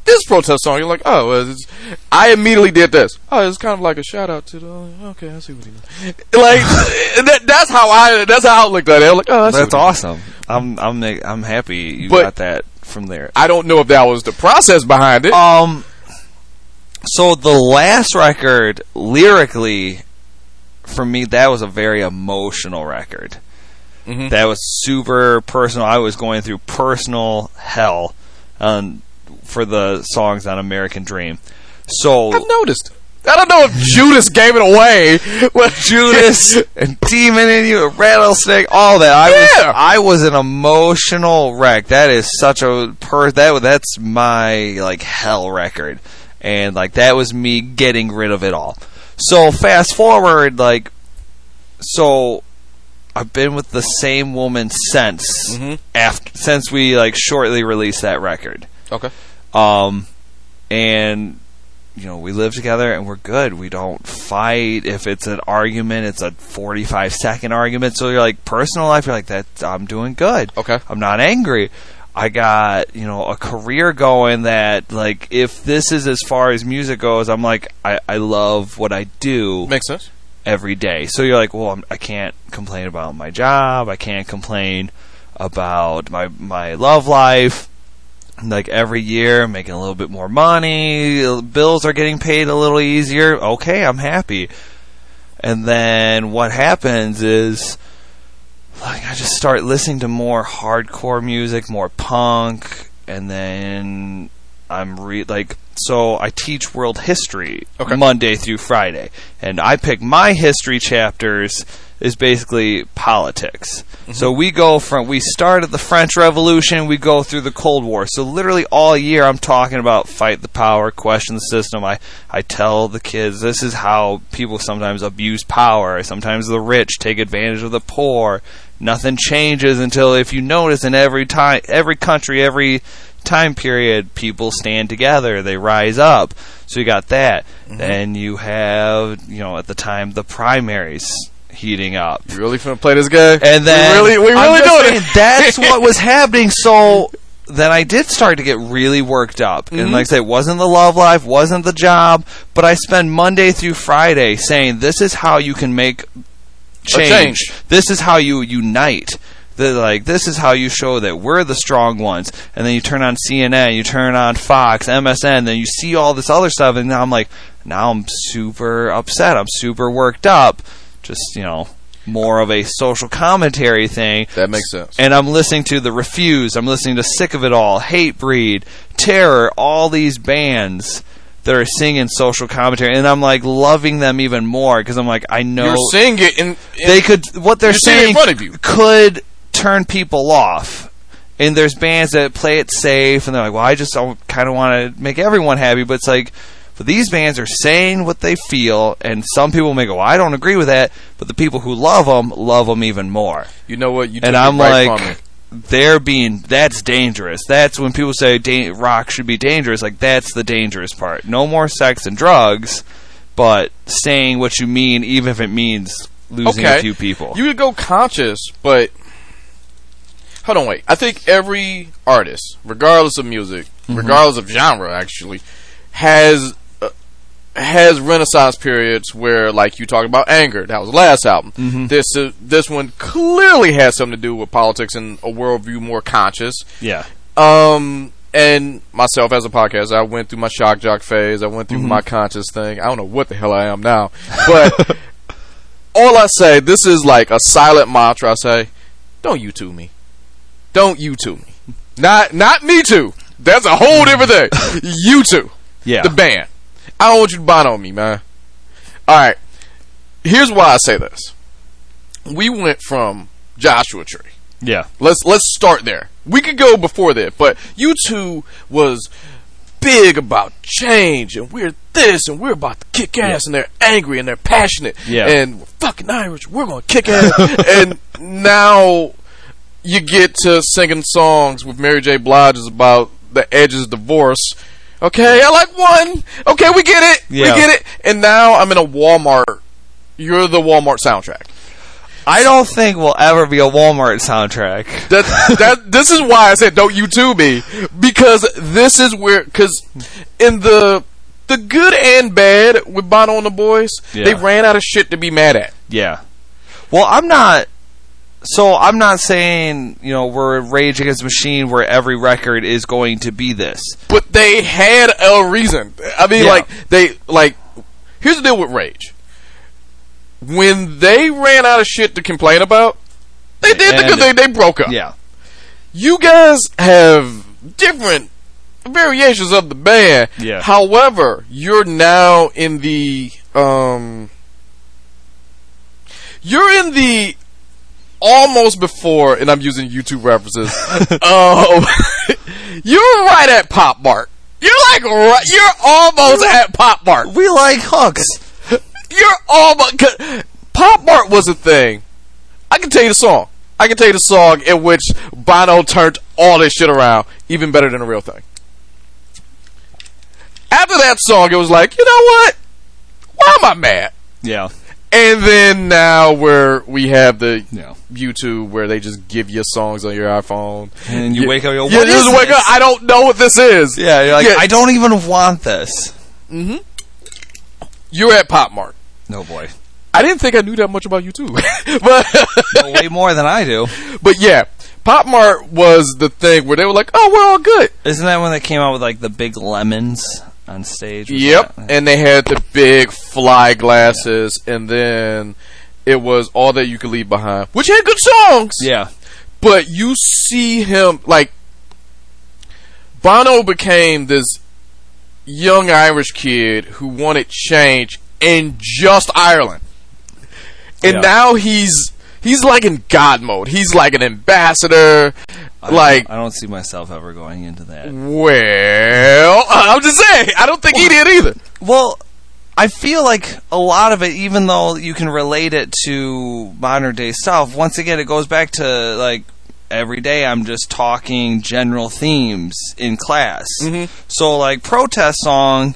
this protest song. You're like, oh, well, it's, I immediately did this. Oh, it's kind of like a shout out to the. Okay, I see what he meant. Like that, that's how I that's how I looked at it. I'm like, oh, That's awesome. I'm I'm I'm happy you But- got that from there. I don't know if that was the process behind it. Um. So the last record, lyrically, for me, that was a very emotional record. Mhm. That was super personal. I was going through personal hell, um, for the songs on American Dream. So I've noticed. I don't know if Judas gave it away. Well, Judas and Demon in You, Rattlesnake, all that. I was Yeah. I was an emotional wreck. That is such a per that that's my like hell record, and like that was me getting rid of it all. So fast forward, like, so I've been with the same woman since Mhm. after since we like shortly released that record. Okay. Um, and you know, we live together and we're good. We don't fight. If it's an argument, it's a 45 second argument. So you're like, personal life, you're like, that, I'm doing good. Okay. I'm not angry. I got, you know, a career going that, like, if this is as far as music goes, I'm like, I, I love what I do Makes sense. Every day. So you're like, well, I'm, I can't complain about my job. I can't complain about my my love life. Like every year, making a little bit more money. Bills are getting paid a little easier. Okay, I'm happy. And then what happens is, like, I just start listening to more hardcore music, more punk, and then I'm re like so I teach world history Okay. Monday through Friday, and I pick my history chapters is basically politics. Mm-hmm. So we go from we start at the French Revolution, we go through the Cold War. So literally all year I'm talking about fight the power, question the system. I I tell the kids this is how people sometimes abuse power. Sometimes the rich take advantage of the poor. Nothing changes until if you notice in every time every country every time period people stand together they rise up so you got that then you have you know at the time the primaries heating up You really finna play this game? and then we really, we really doing it. That's what was happening. So then I did start to get really worked up, and Mm-hmm. like I say, it wasn't the love life, wasn't the job, but I spend Monday through Friday saying this is how you can make change. change. This is how you unite. The, like this is how you show that we're the strong ones, and then you turn on CNN, you turn on Fox, MSN, then you see all this other stuff, and now I'm like, now I'm super upset, I'm super worked up, just you know, more of a social commentary thing. That makes sense. And I'm listening to the Refuse. I'm listening to Sick of It All, Hatebreed, Terror, all these bands that are singing social commentary, and I'm like loving them even more because I'm like I know You're seeing it in, in they could what they're it in saying front of you. could turn people off. And there's bands that play it safe, and they're like, "Well, I just kind of want to make everyone happy," but it's like, But these bands are saying what they feel, and some people may go, I don't agree with that, but the people who love them love them even more. You know what? You And I'm right like, they're being that's dangerous. That's when people say da- rock should be dangerous. Like that's the dangerous part. No more sex and drugs, but saying what you mean, even if it means losing okay. a few people. You could go conscious, but hold on, wait. I think every artist, regardless of music, Mm-hmm. regardless of genre, actually, has uh, has renaissance periods where, like you talked about, anger. That was the last album. Mm-hmm. This uh, this one clearly has something to do with politics and a worldview more conscious. yeah, Um, and myself as a podcast, I went through my shock jock phase. I went through my conscious thing. I don't know what the hell I am now, but all I say, this is like a silent mantra. I say, don't you U2 me, don't U2 me, not not me too. That's a whole different thing. U2, yeah. the band. I don't want you to Bono on me, man. All right, here's why I say this. We went from Joshua Tree. yeah. Let's let's start there. We could go before that, but you two was big about change and we're this and we're about to kick ass and they're angry and they're passionate Yeah. and we're fucking Irish. We're gonna kick ass and now you get to singing songs with Mary J. Blige's about the Edge's divorce. Okay, I like one. Okay, we get it. Yeah. We get it. And now I'm in a Walmart. You're the Walmart soundtrack. I don't think we'll ever be a Walmart soundtrack. That that this is why I said don't U2 me because this is where because in the the good and bad with Bono and the Boys Yeah. they ran out of shit to be mad at. Yeah. Well, I'm not. So I'm not saying you know we're Rage Against the Machine where every record is going to be this. But they had a reason. I mean, Yeah. like they like. Here's the deal with Rage. When they ran out of shit to complain about, they did because they they broke up. Yeah. you guys have different variations of the band. Yeah. However, you're now in the um you're in the almost before and I'm using U2 references. um you're right at PopMart. You're like right, you're almost at PopMart. We like hooks. You're almost PopMart was a thing. I can tell you the song. I can tell you the song in which Bono turned all this shit around, even better than the real thing. After that song, it was like, you know what? Why am I mad? Yeah. And then now where we have the Yeah. U2 where they just give you songs on your iPhone. And you wake up, you You "What just wake this?" up. I don't know what this is. Yeah. You're like, Yeah. I don't even want this. Mm-hmm. You're at PopMart. No boy. I didn't think I knew that much about U2, but No, way more than I do. But yeah, PopMart was the thing where they were like, "Oh, we're all good." Isn't that when they came out with like the big lemons on stage? Yep, that- and they had the big fly glasses, and then it was all that you could leave behind, which had good songs. yeah. but you see him like Bono became this young Irish kid who wanted change in just Ireland. And Yeah. now he's he's like in God mode. He's like an ambassador. I like I don't see myself ever going into that. well, I'm just saying, I don't think he did either. Well, I feel like a lot of it, even though you can relate it to modern day stuff, once again, it goes back to like every day I'm just talking general themes in class. Mm-hmm. So, like, protest song,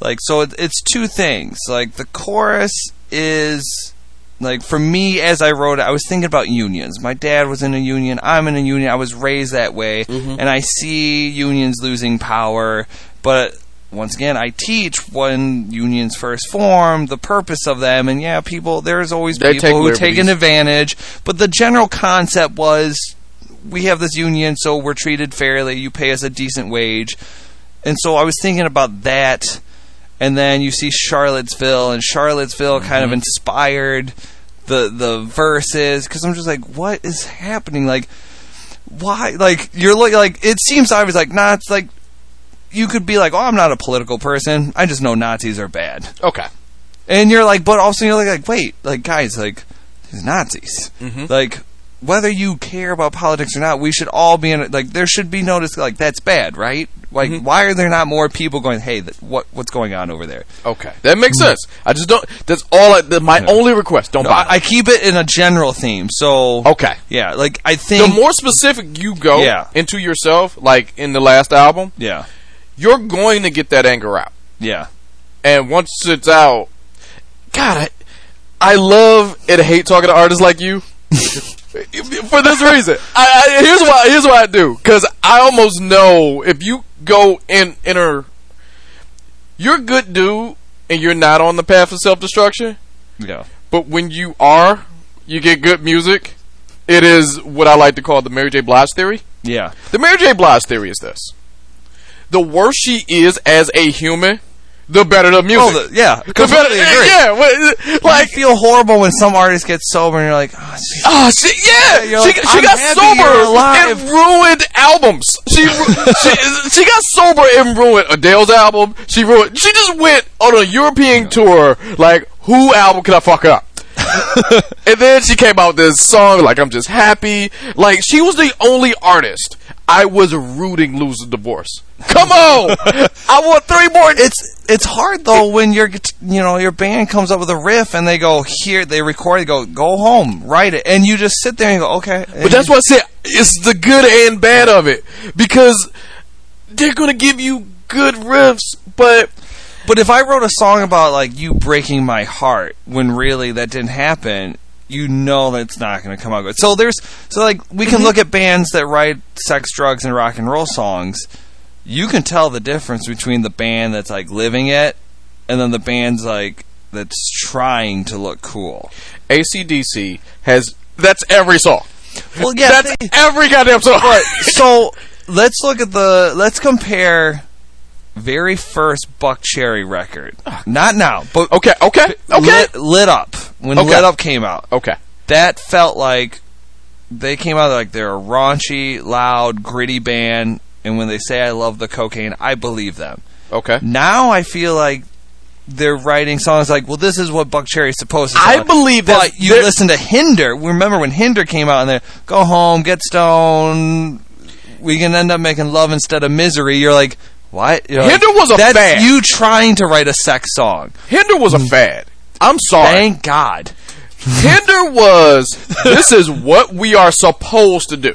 like, so it, it's two things. Like, the chorus is. Like for me, as I wrote it, I was thinking about unions. My dad was in a union. I'm in a union. I was raised that way, mm-hmm. and I see unions losing power. But once again, I teach when unions first formed, the purpose of them, and yeah, people. There's always They people who take an advantage, but the general concept was we have this union, so we're treated fairly. You pay us a decent wage, and so I was thinking about that. And then you see Charlottesville, and Charlottesville kind of inspired the the verses because I'm just like, what is happening? Like, why? Like you're like, like it seems obvious. Like, nah, it's like you could be like, oh, I'm not a political person. I just know Nazis are bad. Okay. And you're like, but also you're like, like wait, like guys, like these Nazis, Mm-hmm. like whether you care about politics or not, we should all be in it. Like, there should be notice. Like, that's bad, right? Like, Mm-hmm. why are there not more people going? Hey, th- what what's going on over there? Okay, that makes sense. I just don't. That's all. I, that, my only request. Don't No, buy. I, I keep it in a general theme. So okay. yeah, like I think. The more specific you go Yeah. into yourself, like in the last album, yeah, you're going to get that anger out. yeah, And once it's out, God, I, I love and hate talking to artists like you. For this reason, I, I, here's why. Here's why I do because I almost know if you go in inner, you're a good dude and you're not on the path of self destruction. yeah. But when you are, you get good music. It is what I like to call the Mary J. Blige theory. Yeah, The Mary J. Blige theory is this: the worse she is as a human, the better the music. oh, the, yeah, The completely better- agree. Yeah, what- Like, you feel horrible when some artist gets sober and you're like, oh, shit. Oh, she, yeah, she, like, she got sober and ruined albums. She, she she got sober and ruined Adele's album. She ruined. She just went on a European tour. Like, who album could I fuck up? and then she came out with this song like I'm just happy. Like she was the only artist I was rooting losing divorce. Come on, I want three more. it's it's hard though when your you know your band comes up with a riff and they go here they record it go go home write it and you just sit there and go okay But that's what I said. It's the good and bad of it because they're gonna give you good riffs, but But if I wrote a song about like you breaking my heart when really that didn't happen, you know that it's not going to come out good. So there's so like we can mhm. look at bands that write sex, drugs, and rock and roll songs. You can tell the difference between the band that's like living it and then the band's like that's trying to look cool. ACDC has that's every song. Well, yeah, that's they- every goddamn song. so let's look at the let's compare very first Buckcherry record. Not now, but okay, okay, okay, lit, lit up when Okay. lit up came out. okay. That felt like they came out like they're a raunchy, loud, gritty band, and when they say "I love the cocaine," I believe them. Okay. Now I feel like they're writing songs like, "Well, this is what Buckcherry's supposed to." I sound like." believe that But you listen to Hinder. Remember when Hinder came out and they go home, get stoned. We can end up making love instead of misery. You're like, what? You're like, Hinder was a that's fad. you trying to write a sex song. Hinder was a mm. fad. I'm sorry. Thank God. Hinder was. This is what we are supposed to do.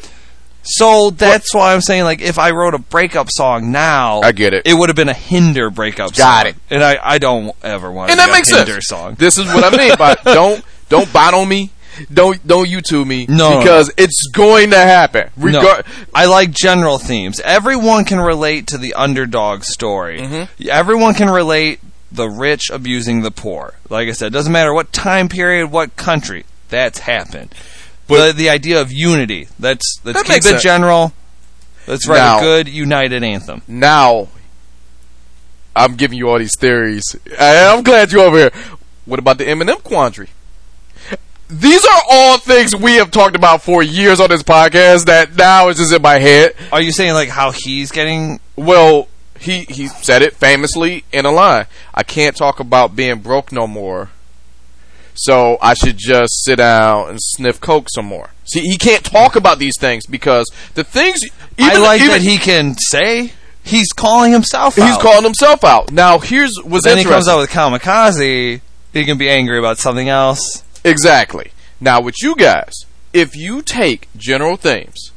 So that's why I'm saying, like, if I wrote a breakup song now, I get it. It would have been a Hinder breakup song. Got song. it. And I, I don't ever want and that makes Hinder sense. song. This is what I mean by don't don't bite on me. Don't don't U2 me No, because it's going to happen. No, I like general themes. Everyone can relate to the underdog story. Mm-hmm. Everyone can relate the rich abusing the poor. Like I said, doesn't matter what time period, what country. That's happened. But the, the idea of unity. Let's let's That keep it sense. general. Let's write Now- a good united anthem. now. I'm giving you all these theories. I, I'm glad you're over here. What about the Eminem quandary? These are all things we have talked about for years on this podcast that now is just in my head. Are you saying like how he's getting Well, he he said it famously in a line. I can't talk about being broke no more. So I should just sit down and sniff coke some more. See, he can't talk about these things because the things. I like even- that he can say he's calling himself he's out. calling himself out. Now here's what's then he comes out with kamikaze. He can be angry about something else. Exactly. Now, with you guys, if you take general themes,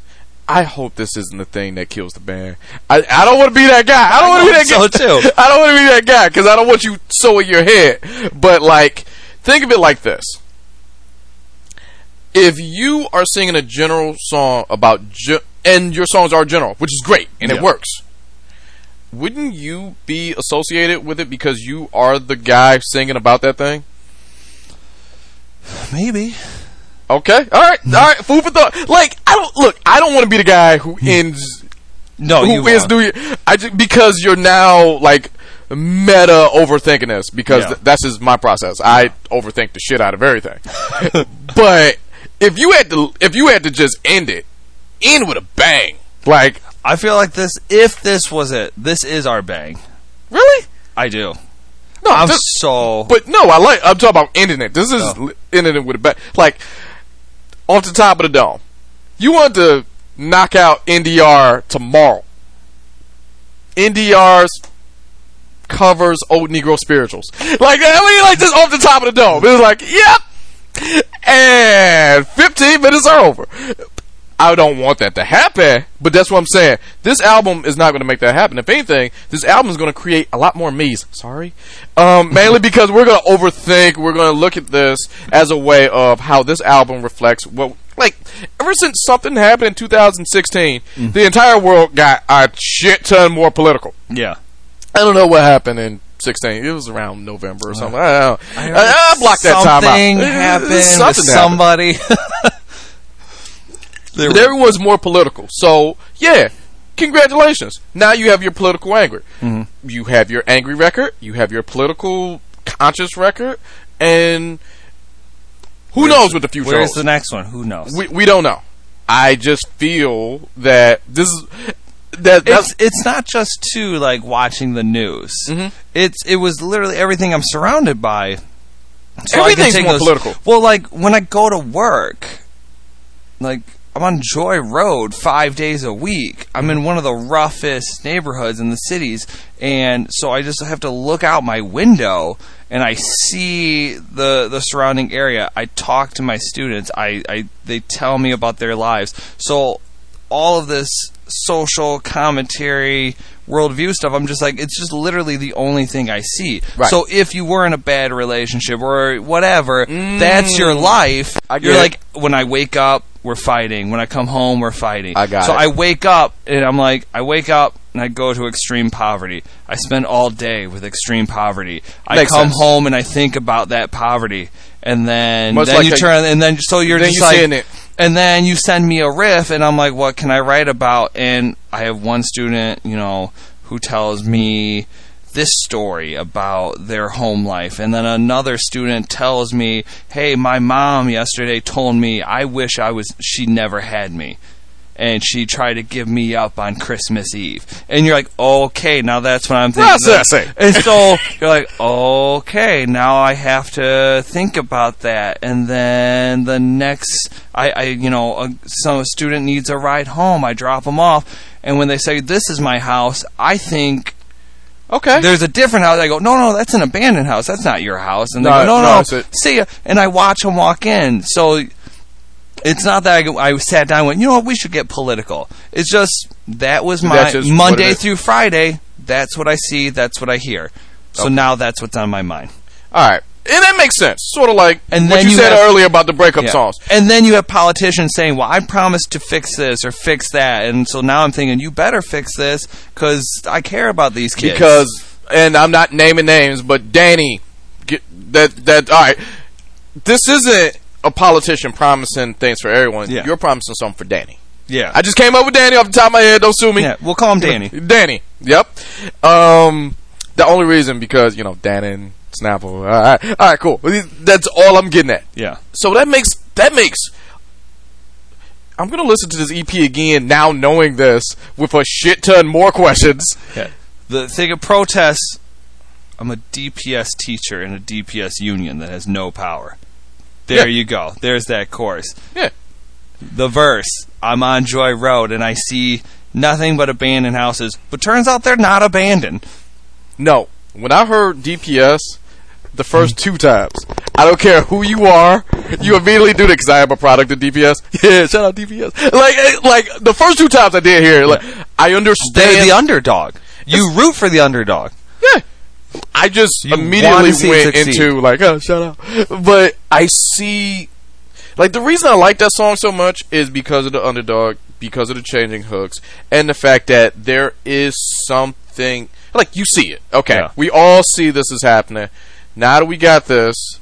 I hope this isn't the thing that kills the band. I, I don't want to be that guy. I don't want to be that hope guy. so, too. I don't want to be that guy because I don't want you so in your head. But like, think of it like this: if you are singing a general song about, ge- and your songs are general, which is great and Yeah. it works. Wouldn't you be associated with it because you are the guy singing about that thing? Maybe. Okay. All right. All right. Food for thought. Like I don't look. I don't want to be the guy who hmm. ends. No, who you is won't. doing? I just because you're now like meta overthinking this because Yeah. th- that's just my process. I overthink the shit out of everything. but if you had to, if you had to just end it, end with a bang. Like I feel like this. If this was it, this is our bang. really? I do. No. I'm this- so. But no, I like. I'm talking about ending it. This is ending it with a bang. Like off the top of the dome. You want to knock out NDR tomorrow. NDR's covers old Negro spirituals. Like I mean, like just off the top of the dome. It was like, yep. And 15 minutes are over. I don't want that to happen, but that's what I'm saying. This album is not going to make that happen. If anything, this album is going to create a lot more me's. Sorry, um, mainly because we're going to overthink. We're going to look at this as a way of how this album reflects what. Like ever since something happened in 2016, the entire world got a shit ton more political. Yeah. I don't know what happened in 16. It was around November or something. I don't know. I, I blocked that time out. Something happened Something happened. somebody. There But everyone's more political. So, yeah, congratulations. Now you have your political anger. Mm-hmm. You have your angry record. You have your political conscious record. And who knows what the future Where's holds? the next one? Who knows? we, we don't know. I just feel that this is... That, it's it's not just to like watching the news. Mhm. It's it was literally everything I'm surrounded by. So Everything's more those- political. Well, like when I go to work, like I'm on Joy Road five days a week. I'm in one of the roughest neighborhoods in the cities, and so I just have to look out my window and I see the the surrounding area. I talk to my students. I, I they tell me about their lives. So all of this social commentary worldview stuff i'm just like it's just literally the only thing i see Right. so if you were in a bad relationship or whatever that's your mm. life I you're it. like when i wake up we're fighting when i come home we're fighting I got so it. i wake up and i'm like i wake up and i go to extreme poverty i spend all day with extreme poverty i come sense. home and i think about that poverty and then Much then like you a- turn and then so you're then just you like it. and then you send me a riff and I'm like, what can I write about? And I have one student, you know, who tells me this story about their home life. And then another student tells me, hey, my mom yesterday told me I wish I was, she never had me. And she tried to give me up on Christmas Eve. And you're like, okay, now that's what I'm thinking. Processing. And so you're like, okay, now I have to think about that. And then the next, I, I you know, a, some student needs a ride home. I drop them off, and when they say this is my house, I think okay. there's a different house. I go, no, no, that's an abandoned house. That's not your house. And they No, go, no, no, no, see ya. And I watch them walk in. So it's not that I, I sat down and went, you know what, we should get political. It's just that was my That's just what it Monday through Friday. That's what I see. That's what I hear. So Okay. now that's what's on my mind. All right. And that makes sense. Sort of like And what you, you said have- earlier about the breakup Yeah. songs. And then you have politicians saying, "Well, I promised to fix this or fix that," and so now I'm thinking, "You better fix this because I care about these kids." because and I'm not naming names, but Danny, get, that that all right. This isn't a politician promising things for everyone. Yeah. You're promising something for Danny. yeah, I just came up with Danny off the top of my head. Don't sue me. yeah, we'll call him Danny. Danny. Yep. Um, the only reason because you know Dan and Snapple. All right, all right, cool. That's all I'm getting at. Yeah, So that makes that makes. I'm gonna listen to this EP again now, knowing this with a shit ton more questions. the thing of protests. I'm a DPS teacher in a DPS union that has no power. There Yeah. you go. There's that chorus. Yeah. The verse. I'm on Joy Road and I see nothing but abandoned houses, but turns out they're not abandoned. No, when I heard DPS the first two times, I don't care who you are, you immediately do that because I am a product of DPS. Yeah, shout out DPS. Like, eh, like the first two times I did hear, it, like I understand. They're the underdog. You root for the underdog. Yeah. I just You immediately wanna see it went into like, oh, shut up. But I see, like, the reason I like that song so much is because of the underdog, because of the changing hooks, and the fact that there is something like you see it. Okay, Yeah. we all see this is happening. Now that we got this,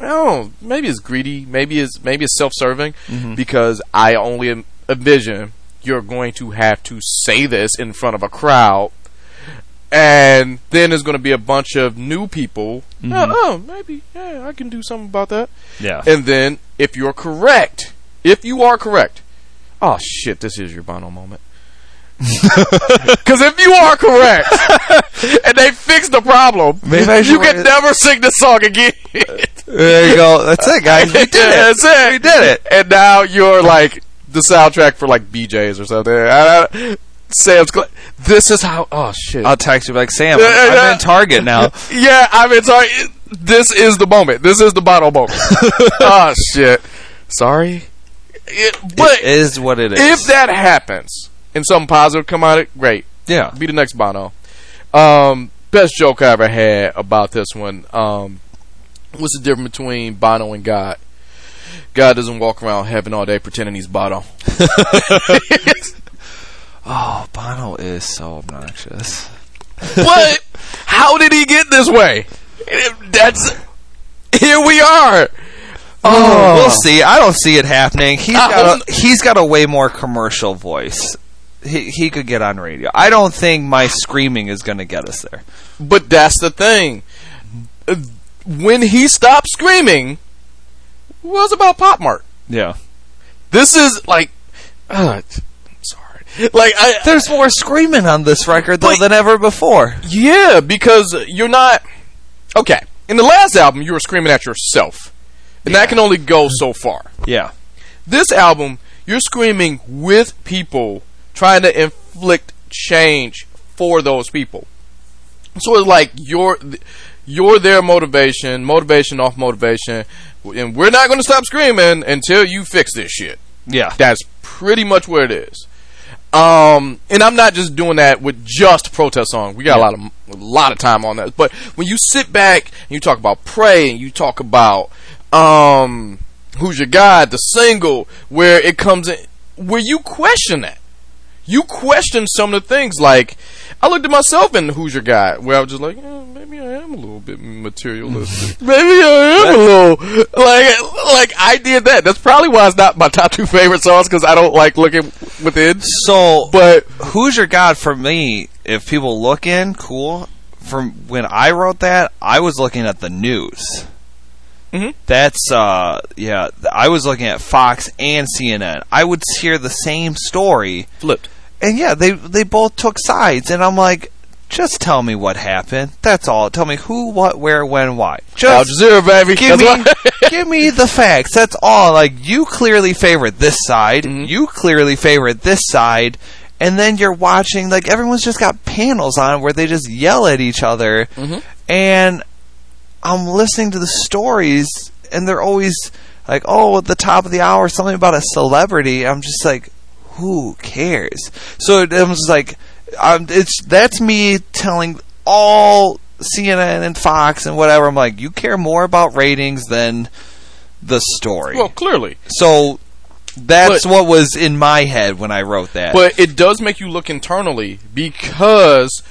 oh, maybe it's greedy, maybe it's maybe it's self-serving, Mm-hmm. because I only envision you're going to have to say this in front of a crowd and then there's going to be a bunch of new people. Mm-hmm. Oh, oh, maybe, yeah, I can do something about that. Yeah. And then, if you're correct, if you are correct, oh shit, this is your Bono moment. Because if you are correct, and they fix the problem, Maybe I should you can never sing this song again. There you go. That's it, guys. We did it. That's it. We did it. And now you're like the soundtrack for like BJ's or something. I, I, Sam's. Cl- this is how. Oh shit. I'll text you like Sam. I'm. I'm in Target now. yeah, I'm in Target. This is the moment. This is the Bono moment. oh shit. Sorry. It- but it is what it is. if that happens and something positive come out of it, great. yeah, Be the next Bono. Um, best joke I ever had about this one. Um, what's the difference between Bono and God? God doesn't walk around heaven all day pretending he's Bono. oh, Bono is so obnoxious. what? How did he get this way? That's here we are. Oh, we'll see. I don't see it happening. He's got a, he's got a way more commercial voice. He he could get on radio. I don't think my screaming is going to get us there. But that's the thing. When he stopped screaming, it was about PopMart. Yeah. This is like, uh, I'm sorry. Like I, There's more screaming on this record though But- than ever before. Yeah, because you're not. Okay, in the last album, you were screaming at yourself, and that can only go so far. Yeah. This album, you're screaming with people, trying to inflict change for those people. So it's like you're you're their motivation, motivation off motivation, and we're not going to stop screaming until you fix this shit. Yeah. That's pretty much what it is. Um, and I'm not just doing that with just protest songs. We got a lot of a lot of time on that. But when you sit back and you talk about pray and you talk about um, who's your God, the single where it comes in, where you question that, you question some of the things. Like I looked at myself in Who's Your God, where I was just like, eh, maybe I am a little bit materialistic. maybe I am a little like like I did that. That's probably why it's not my top two favorite songs because I don't like looking within. So, But who's your god for me? If people look in, cool. From when I wrote that, I was looking at the news. Mhm. That's uh, yeah. I was looking at Fox and CNN. I would hear the same story, flipped. And yeah, they they both took sides, and I'm like, just tell me what happened. That's all. Tell me who, what, where, when, why. Al Just Jazeera, baby. give That's me give me the facts. That's all. Like you clearly favor this side. Mhm. You clearly favor this side. And then you're watching like everyone's just got panels on where they just yell at each other. Mhm. And I'm listening to the stories and they're always like, "Oh, at the top of the hour something about a celebrity." I'm just like, "Who cares?" So it, it was like um, it's that's me telling all CNN and Fox and whatever. I'm like, you care more about ratings than the story. well, clearly. so that's But- what was in my head when I wrote that. But it does make you look internally because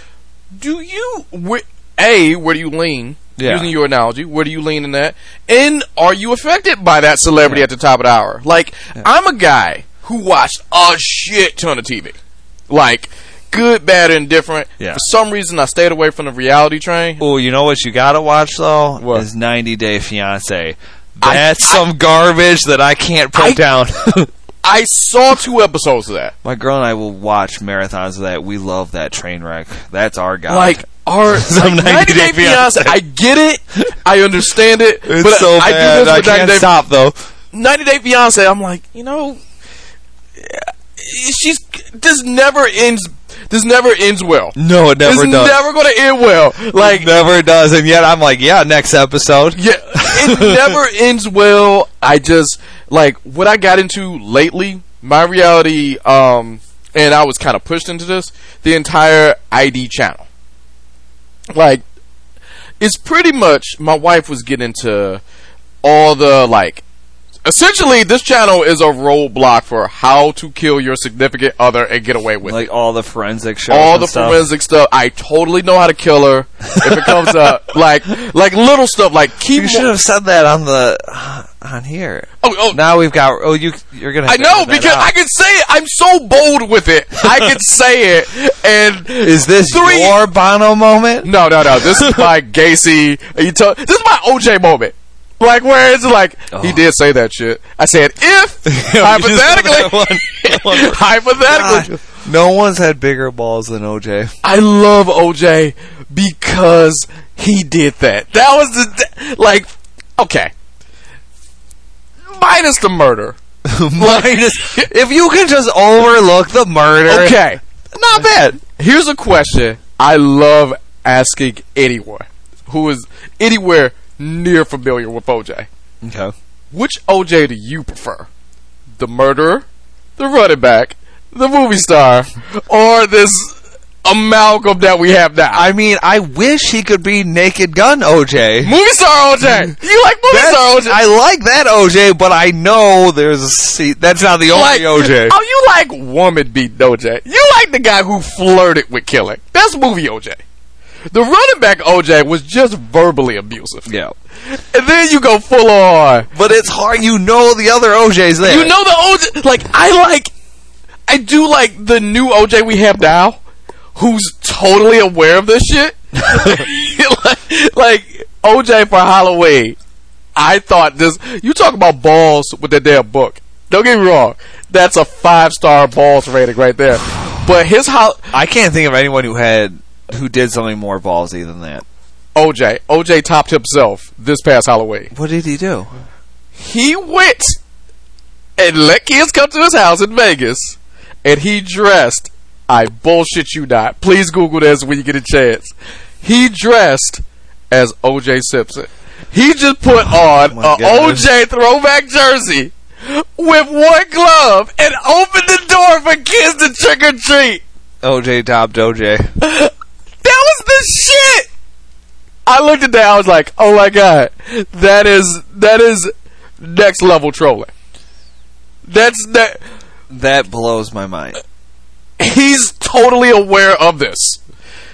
do you wh- a where do you lean? Yeah. Using your analogy, where do you lean in that? And are you affected by that celebrity at the top of the hour? Like I'm a guy who watched a shit ton of TV, like good, bad, and different. Yeah. For some reason, I stayed away from the reality train. oh, you know what you gotta watch though What? is 90 Day Fiance. That's I- some garbage that I can't put I- down. I saw two episodes of that. My girl and I will watch marathons of that. We love that train wreck. That's our guy. Like our Some like, 90 90 Day. Fiance. I get it. I understand it. it's but so I bad. do this I with 90 can't Day stop though. 90 Day Fiance, I'm like, you know, she's this never ends. This never ends well. No, it never this does. never going to end well. Like, never does, and yet I'm like, yeah, next episode. yeah, it never ends well. I just like what I got into lately. My reality, um, and I was kind of pushed into this. The entire ID channel, like, it's pretty much. My wife was getting into all the like essentially this channel is a roadblock for how to kill your significant other and get away with it. Like all the forensic shows. All the stuff. forensic stuff. I totally know how to kill her if it comes up. Like like little stuff like keep You should have said that on the on here. Oh, oh Now we've got. Oh, you you're gonna. I know because out. I can say it. I'm so bold with it. I can say it and Is this Three- your Bono moment? No, no, no. This is my Gacy. You tell, this is my OJ moment. Like where it's like he Oh. did say that shit. I said if hypothetically, one. hypothetically, God, no one's had bigger balls than OJ. I love OJ because he did that. That was the like Okay. Minus the murder. Minus, if you can just overlook the murder, Okay. not bad. Here's a question I love asking anyone who is anywhere near familiar with OJ. Okay. Which OJ do you prefer? The murderer, the running back, the movie star, or this amalgam that we have now? I mean, I wish he could be Naked Gun OJ. movie star OJ. You like movie star OJ? I like that OJ, but I know there's a see, that's not the only like OJ. Oh, you like woman beat OJ? You like the guy who flirted with killing? That's movie OJ. The running back OJ was just verbally abusive, Yeah, and then you go full on. but it's hard. You know the other OJ's there. You know the OJ. Like I like, I do like the new OJ we have now, who's totally aware of this shit. like, like OJ for Halloween. I thought this. You talk about balls with that damn book. Don't get me wrong. That's a five star balls rating right there. But his hol- I can't think of anyone who had who did something more ballsy than that. OJ OJ topped himself this past Halloween. What did he do? he went and let kids come to his house in Vegas, and he dressed. I bullshit you not. Please Google this when you get a chance. He dressed as O.J. Simpson. He just put oh on my a goodness. O.J. throwback jersey with one glove and opened the door for kids to trick or treat. OJ topped OJ. Shit. I looked at that. I was like, "Oh my god, that is that is next level trolling." That's that. That blows my mind. He's totally aware of this.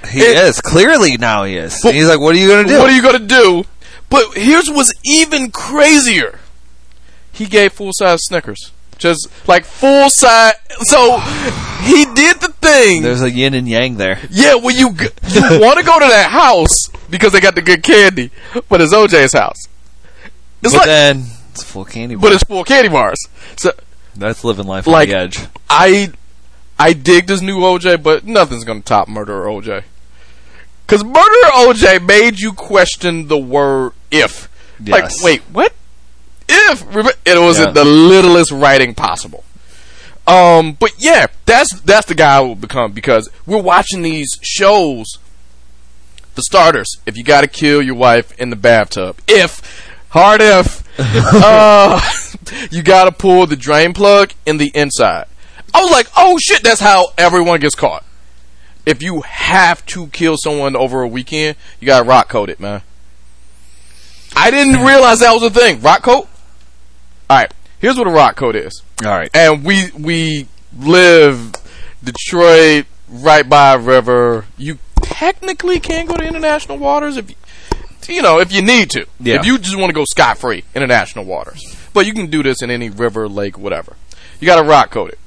He It- is clearly now he is. But- he's like, "What are you gonna do?" What are you gonna do? But here's what's even crazier. He gave full size Snickers, just like full size. So he did the thing. There's a yin and yang there. Yeah, when you g- you want to go to that house because they got the good candy, but it's OJ's house. It's but like, then it's full candy. but it's full candy bars. So That's living life Like- on the edge. I I dig this new OJ, but nothing's gonna top Murderer OJ. Cause Murderer OJ made you question the word if. Like, wait, what? If it was Yeah. the littlest writing possible. Um, but yeah, that's that's the guy I will become because we're watching these shows. For starters, if you got to kill your wife in the bathtub, if hard if, uh, you got to pull the drain plug in the inside. I was like, oh shit, that's how everyone gets caught. If you have to kill someone over a weekend, you got to rock coat it, man. I didn't realize that was a thing. Rock coat. All right, here's what a rock coat is All right. and we we live Detroit right by a river. You technically can go to international waters if you, you know if you need to. Yeah. If you just want to go scot free, international waters. But you can do this in any river, lake, whatever. You got to rock coat it.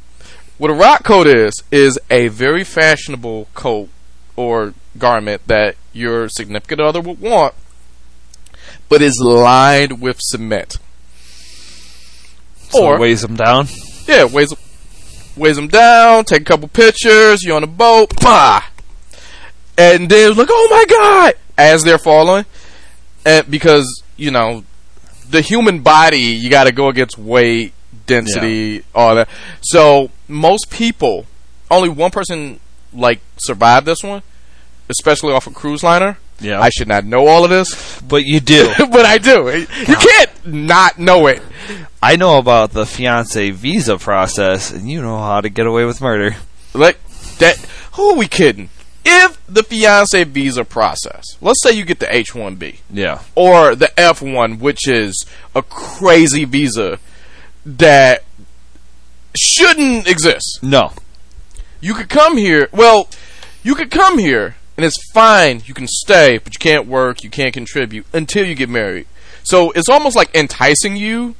What a rock coat is is a very fashionable coat or garment that your significant other would want, but is lined with cement. So or weighs them down. yeah, weighs weighs them down, take a couple pictures, you're on a boat, bah! And then like, oh my god! As they're falling. And because, you know, the human body, you gotta go against weight, density, all that. So most people, only one person like survived this one, especially off a cruise liner. Yeah. I should not know all of this, But you do. but I do. You can't not know it. I know about the fiance visa process, and you know how to get away with murder. Like that. Who are we kidding? If the fiance visa process, let's say you get the H one B Yeah. or the F one, which is a crazy visa that shouldn't exist. No. You could come here. Well, you could come here and it's fine. You can stay, but you can't work. You can't contribute until you get married. So it's almost like enticing you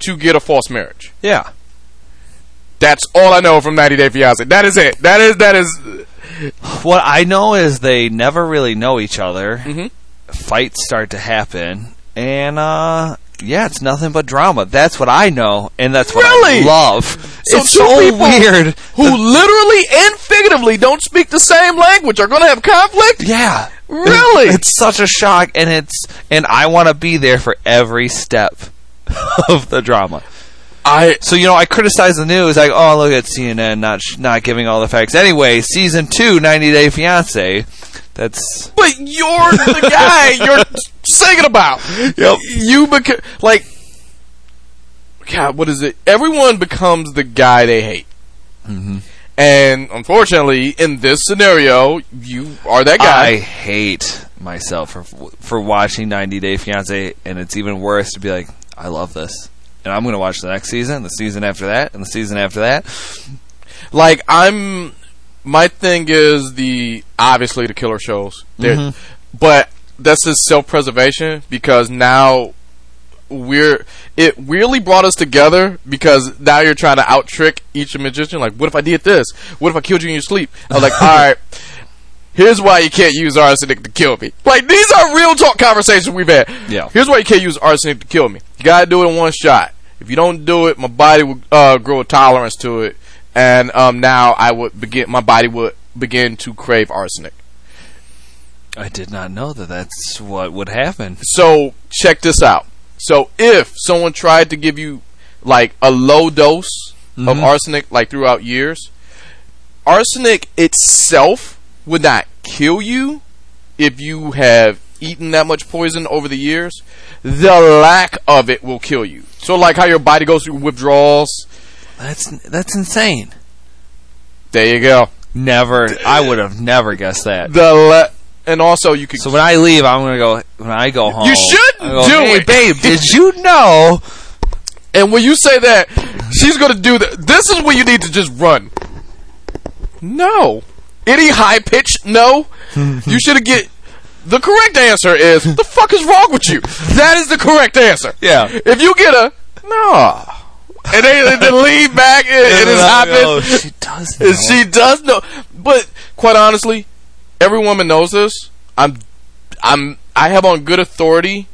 to get a false marriage. Yeah. That's all I know from 90 Day Fiance. That is it. That is that is. What I know is they never really know each other. Mhm. Fights start to happen, and uh, yeah, it's nothing but drama. That's what I know, and that's what Really? I love. So it's so weird. who literally and figuratively don't speak the same language are going to have conflict. Yeah, Really? It's such a shock, and it's and I want to be there for every step of the drama. I So you know, I criticize the news like, oh, look at CNN not sh- not giving all the facts. Anyway, season two, 90 Day Fiance. That's But you're the guy you're singing about. Yep. You beca- like God, what is it? Everyone becomes the guy they hate. Mm-hmm. And unfortunately, in this scenario, you are that guy. I hate myself for for watching 90 Day Fiance, and it's even worse to be like, I love this, and I'm going to watch the next season, the season after that, and the season after that. like I'm my thing is the obviously the killer shows. Mm-hmm. But that's just self preservation because now we're it really brought us together because now you're trying to out trick each magician. Like, what if I did this? What if I killed you in your sleep? I was like, all right. Here's why you can't use arsenic to kill me. Like these are real talk conversations we've had. Yeah. Here's why you can't use arsenic to kill me. You gotta do it in one shot. If you don't do it, my body will uh, grow a tolerance to it, and um, now I would begin. My body would begin to crave arsenic. I did not know that that's what would happen. So check this out. So if someone tried to give you like a low dose of Mhm. arsenic like throughout years, arsenic itself would not kill you if you have eaten that much poison over the years. The lack of it will kill you. So like how your body goes through withdrawals. That's that's insane. There you go. Never, I would have never guessed that. The la- and also you could So when I leave, I'm gonna go. When I go home, You should I go, do hey, it." babe. Did you know? And when you say that, she's going to do that. This is when you need to just run. No. Any high pitch? No. you should have get. The correct answer is what the fuck is wrong with you? That is the correct answer. Yeah. If you get a no, and they, they lean back and, and it's high Oh, she does. know. she does know. But quite honestly, every woman knows this. I'm, I'm, I have on good authority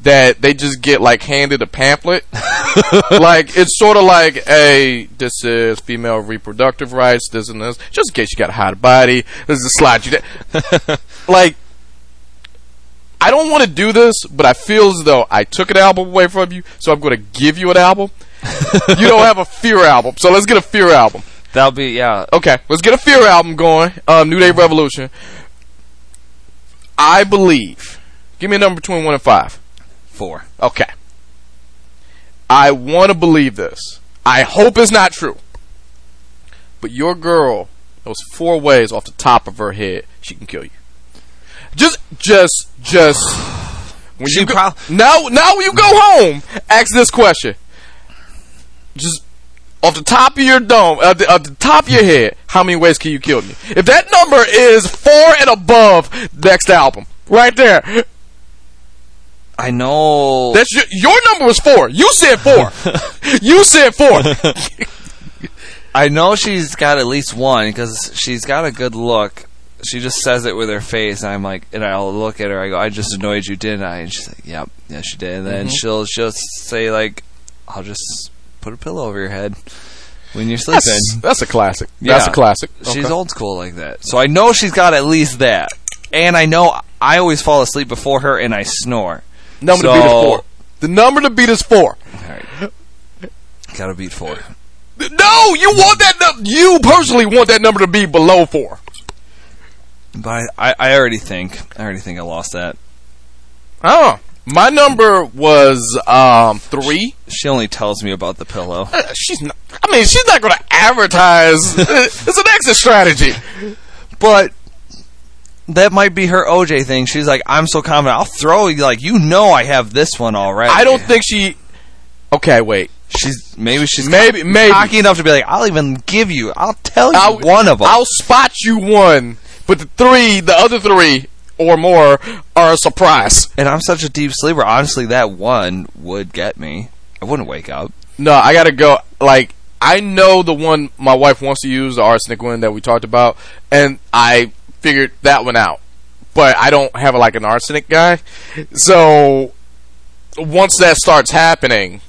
that they just get like handed a pamphlet. like it's sort of like a this is female reproductive rights, this and this, just in case you got a hot body. This is a slide you. Like. I don't want to do this, but I feel as though I took an album away from you, so I'm going to give you an album. you don't have a fear album, so let's get a fear album. That'll be yeah. Okay, let's get a Fear album going. Um, New Day Revolution. I believe. Give me a number between one and five. Four. Okay. I want to believe this. I hope it's not true. But your girl knows four ways off the top of her head she can kill you. Just, just, just. When She you go, prob- now, now when you go home, ask this question. Just off the top of your dome, at the, at the top of your head, how many ways can you kill me? If that number is four and above, next album, right there. I know. That's your, your number was four. You said four. you said four. I know she's got at least one because she's got a good look. She just says it with her face. And I'm like, and I'll look at her. I go, "I just annoyed you, didn't I?" And she's like, "Yep, yeah, she did." And then Mm-hmm. she'll she'll say like, "I'll just put a pillow over your head when you're sleeping." That's, that's a classic. That's a classic. She's Okay. old school like that. So I know she's got at least that. And I know I always fall asleep before her and I snore. Number to beat is four. The number to beat is four. Alright. Gotta beat four. No, you want that. num- You personally want that number to be below four. But I, I, already think I already think I lost that. Oh, my number was um three. She only tells me about the pillow. Uh, She's not. I mean, she's not going to advertise. it's an exit strategy. But that might be her OJ thing. She's like, I'm so confident. I'll throw you like you know I have this one already. I don't think she. Okay, wait. she's maybe she's Maybe- co- maybe. cocky enough to be like, I'll even give you. I'll tell you I'll, one of them. I'll spot you one, but the three, the other three or more, are a surprise. and I'm such a deep sleeper. Honestly, that one would get me. I wouldn't wake up. No, I gotta go. Like, I know the one my wife wants to use, the arsenic one that we talked about, and I figured that one out. But I don't have like an arsenic guy, so once that starts happening,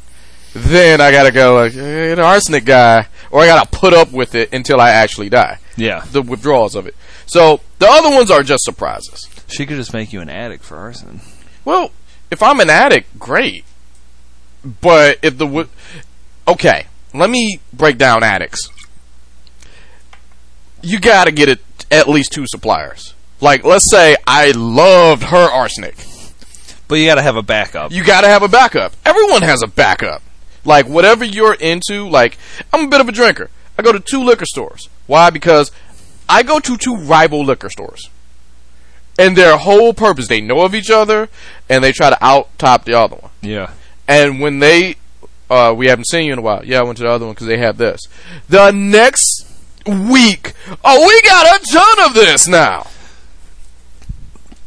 then I gotta go like hey, an arsenic guy, or I gotta put up with it until I actually die. Yeah. The withdrawals of it. So the other ones are just surprises. She could just make you an addict for arson. Well, if I'm an addict, great. But if the okay, let me break down addicts. You got to get it at least two suppliers. Like, let's say I loved her arsenic. But you got to have a backup. You got to have a backup. Everyone has a backup. Like whatever you're into. Like I'm a bit of a drinker. I go to two liquor stores. Why? Because I go to two rival liquor stores. And their whole purpose, they know of each other, and they try to out top the other one. yeah. And when they, uh, we haven't seen you in a while. Yeah, I went to the other one because they have this. The next week, oh, we got a ton of this now.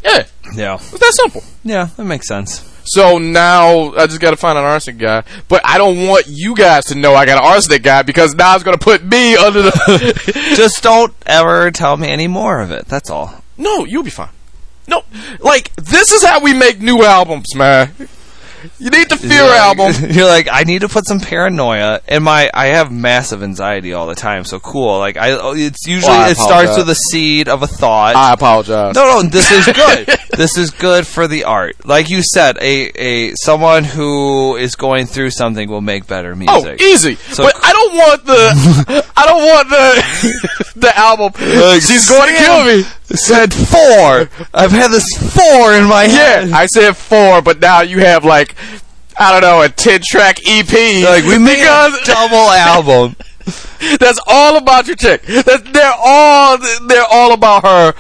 Yeah, Yeah. it's that simple. Yeah, that makes sense. So now I just got to find an arsenic guy, but I don't want you guys to know I got an arsenic guy because now it's going to put me under the. Just don't ever tell me any more of it. That's all. no, you'll be fine. No, like this is how we make new albums, man. You need the Fear You're like- album. You're like, I need to put some paranoia in my. I have massive anxiety all the time. So cool. Like I, oh, it's usually I it starts with a seed of a thought. I apologize. no, no, this is good. this is good for the art. Like you said, a a someone who is going through something will make better music. Oh, music. easy. So- but I don't want the. I don't want the the album. She's going to kill me. Said four. I've had this four in my head. Yeah. I said four, but now you have like I don't know a ten track EP. Like we made because a double album. that's all about your chick. That they're all they're all about her.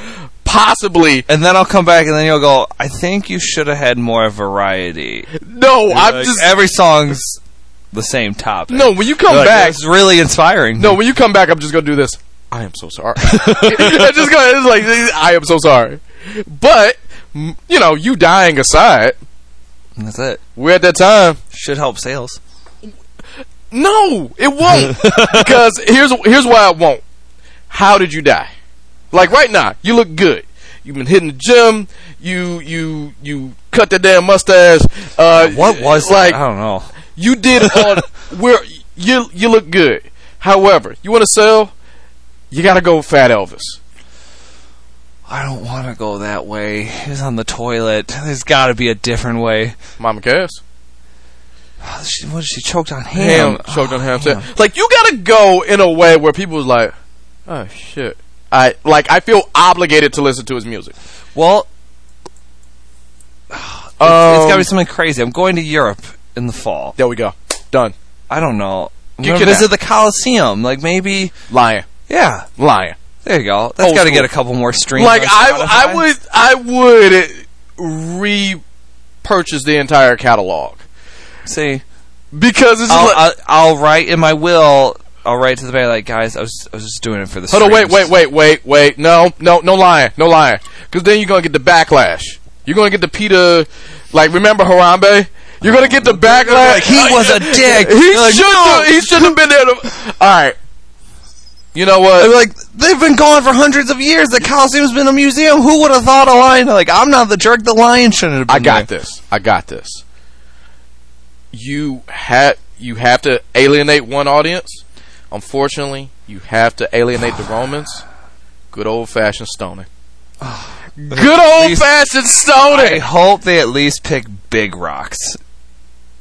Possibly. And then I'll come back and then you'll go, I think you should have had more variety. No, I'm Like, just every song's the same topic. no. When you come Like, back, it's really inspiring. no. When you come back, I'm just gonna do this. I am so sorry. it's just. It's like I am so sorry. But you know, you dying aside, that's it. we're at that time. Should help sales. No, it won't. because here's here's why it won't. How did you die? Like right now, you look good. You've been hitting the gym. You you you cut that damn mustache. Uh, What was like? that? I don't know. You did all. where you you look good. However, you want to sell, you got to go Fat Elvis. I don't want to go that way. He's on the toilet. There's got to be a different way. Mama Cass. She, what? She choked on ham. Ham choked on Oh, ham. ham. Like you got to go in a way where people was like, oh shit. I like I feel obligated to listen to his music. Well, it's, it's Um, got to be something crazy. I'm going to Europe in the fall. There we go. Done. I don't know. I'm You to visit have- the Coliseum. Like maybe, Lying. Yeah. Lying. There you go. That's got to get a couple more streams. Like I, I would, I would re-purchase the entire catalog see. because it's I'll, like, I'll, I'll write in my will. I'll write to the band like, guys, I was, I was just doing it for the. hold on, wait, wait, wait, wait, wait. No, no, no lying, no lying. Because then you're gonna get the backlash. You're gonna get the Peter, like remember Harambe? You're gonna get the backlash. Like, he was a dick. He like, should. "No." He shouldn't have been there. To, all right. You know what? They're like, they've been gone for hundreds of years. The Coliseum's been a museum. Who would have thought a lion? Like, I'm not the jerk. The lion shouldn't have been I got there. this. I got this. You have you have to alienate one audience. Unfortunately, you have to alienate the Romans. Good old fashioned stoning. Good old least- fashioned I hope they at least pick big rocks.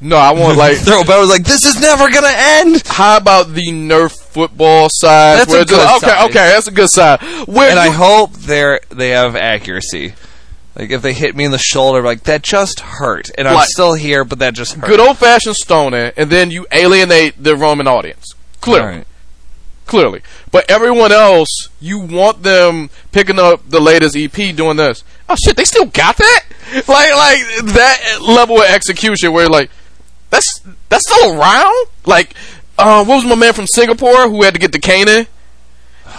No, I want like. Throw but I was like, this is never gonna end. How about the Nerf football size? That's where a good okay, size. okay, that's a good size. Where And I hope they're they have accuracy. Like if they hit me in the shoulder, like that just hurt, and I'm still here, but that just hurt. good old fashioned stoning, and then you alienate the Roman audience. Clearly. Alright. clearly. But everyone else, you want them picking up the latest EP doing this. Oh shit, they still got that? Like like that level of execution where like that's that's still around? Like uh, what was my man from Singapore who had to get the caning?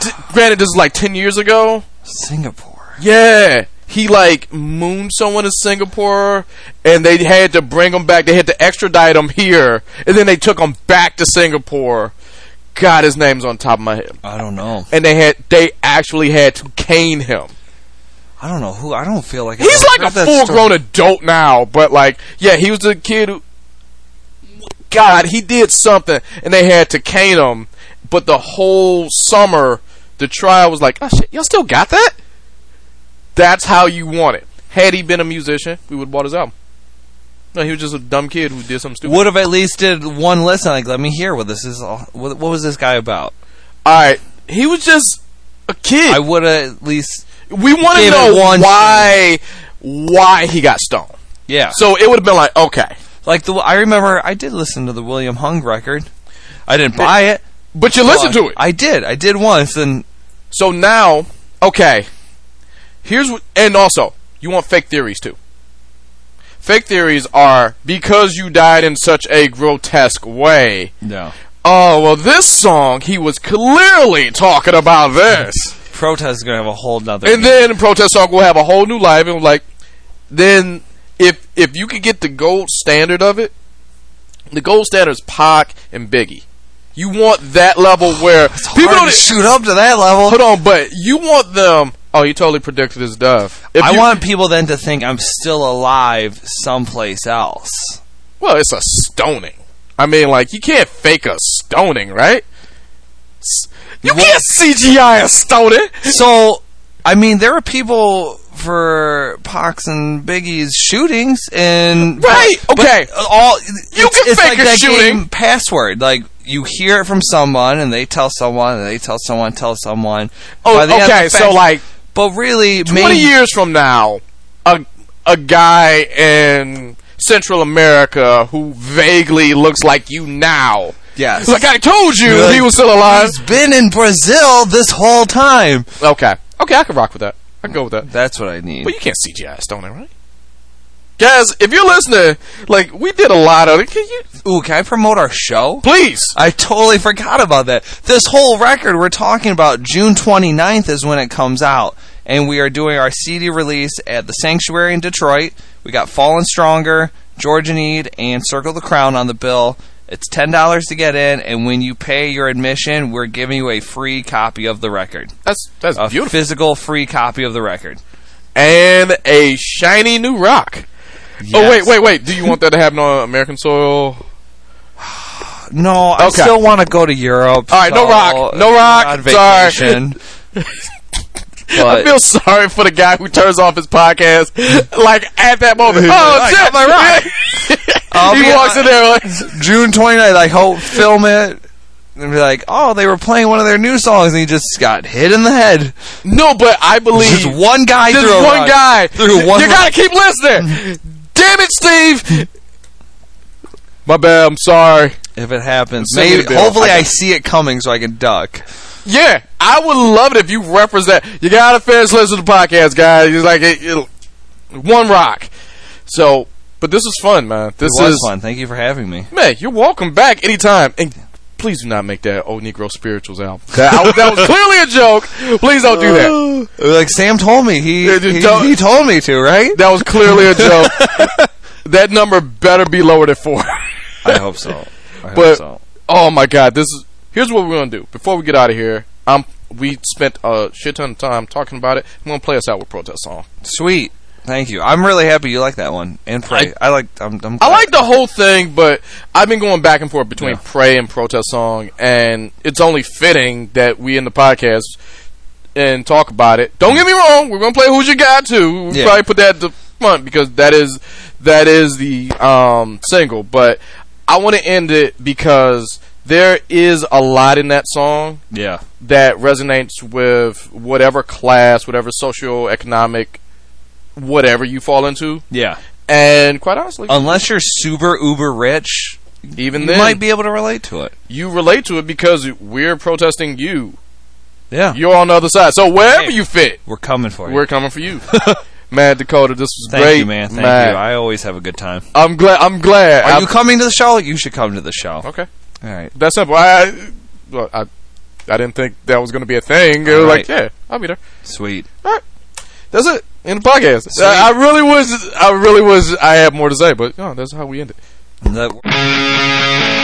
D- granted this is like 10 years ago. Singapore. Yeah. He like mooned someone in Singapore, and they had to bring him back. They had to extradite him here, and then they took him back to Singapore. God, his name's on top of my head I don't know. and they had they actually had to cane him. I don't know who. I don't feel like He's like a full grown adult now, but like yeah, he was a kid who God, he did something and they had to cane him, but the whole summer the trial was like, "Oh shit, y'all still got that?" That's how you want it. Had he been a musician, we would have bought his album. No, he was just a dumb kid who did something stupid. Would have at least did one listen. Like, let me hear what this is. All, what, what was this guy about? All right, he was just a kid. I would have at least. we want to know why why he got stoned. Yeah. So it would have been like, okay, Like the I remember I did listen to the William Hung record. I didn't buy it. but you listen but to it. I did. I did once, and So now, okay, here's what, and also, you want fake theories too. Fake theories are because you died in such a grotesque way. no Oh, well, this song, he was clearly talking about this. protest is gonna have a whole nother. And then protest song will have a whole new life, and like, then if if you could get the gold standard of it, the gold standard is Pac and Biggie. You want that level where people don't shoot up to that level. Hold on, but you want them. Oh, you totally predicted his death. If I you- want people then to think I'm still alive someplace else. Well, it's a stoning. I mean, like you can't fake a stoning, right? You can't CGI a stoning. So, I mean, there are people for Pac's and Biggie's shootings, and Right, okay. all You it's, can it's fake like a that shooting. game password. Like you hear it from someone, and they tell someone, and they tell someone, tell someone. Oh, By the end of okay. So, fact- like but really, twenty maybe years from now, a a guy in Central America who vaguely looks like you now. yes, Like I told you, You're like, he was still alive. he's been in Brazil this whole time. Okay, okay, I can rock with that. I can go with that. That's what I need. But you can't CGI stoning, right? Guys, if you're listening, like we did a lot of it. Can you Ooh, can I promote our show? please? I totally forgot about that. This whole record we're talking about June 29th is when it comes out. And we are doing our CD release at the Sanctuary in Detroit. We got Fallen Stronger, Georgia Need, and Circle the Crown on the bill. It's $10 to get in, and when you pay your admission, we're giving you a free copy of the record. That's that's A beautiful. physical free copy of the record. and a shiny new rock. Oh wait, wait, wait. Do you want that to happen on American soil? No, I Okay. still want to go to Europe. All right, no rock. No rock. Sorry. vacation. I feel sorry for the guy who turns off his podcast like at that moment. Oh Like, shit! Rock. I'll he walks in there like, June 29th, I hope film it and be like, oh, they were playing one of their new songs and he just got hit in the head. no, but I believe Just one guy threw one guy. One you gotta keep listening. Damn it, Steve. My bad. I'm sorry. If it happens, maybe hopefully I I, see it coming so I can duck. Yeah, I would love it if you represent. You gotta finish listening to the podcast, guys. It's like it, it- one rock. So, but this is fun, man. This is fun. Thank you for having me. man. You're welcome back anytime. And please do not make that old Negro spirituals album. That, I- that was clearly a joke. Please don't do that. Uh, like Sam told me, he he, he told me to, right? That was clearly a joke. that number better be lower than four. I hope so. I hope But- so. Oh my god, this is here's what we're gonna do. Before we get out of here, um we spent a shit ton of time talking about it. I'm gonna play us out with protest song. Sweet. Thank you. I'm really happy you like that one. And pray. I, like. I'm, I'm I like the whole thing, but I've been going back and forth between Yeah. pray and protest song, and it's only fitting that we in the podcast and talk about it. Don't get me wrong, we're gonna play Who's Your Guy too. We'll Yeah. probably put that at the front because that is that is the um single. But I want to end it because there is a lot in that song Yeah. that resonates with whatever class, whatever socioeconomic, whatever you fall into. Yeah. And quite honestly, Unless you're super uber rich, even you then, might be able to relate to it. you relate to it because we're protesting you. Yeah. You're on the other side. So wherever Hey. you fit, We're coming for you. we're coming for you. man, Dakota, this was Thank great. you, man. Thank Man, you. I always have a good time. I'm glad. I'm glad. Are I'm- you coming to the show? You should come to the show. okay? All right. That's simple. I, well, I, I didn't think that was going to be a thing. It was All like, yeah, I'll be there. Sweet. All right. That's it. In the podcast. Sweet. I, really was. I really was. I have more to say, but oh, that's how we end it. That-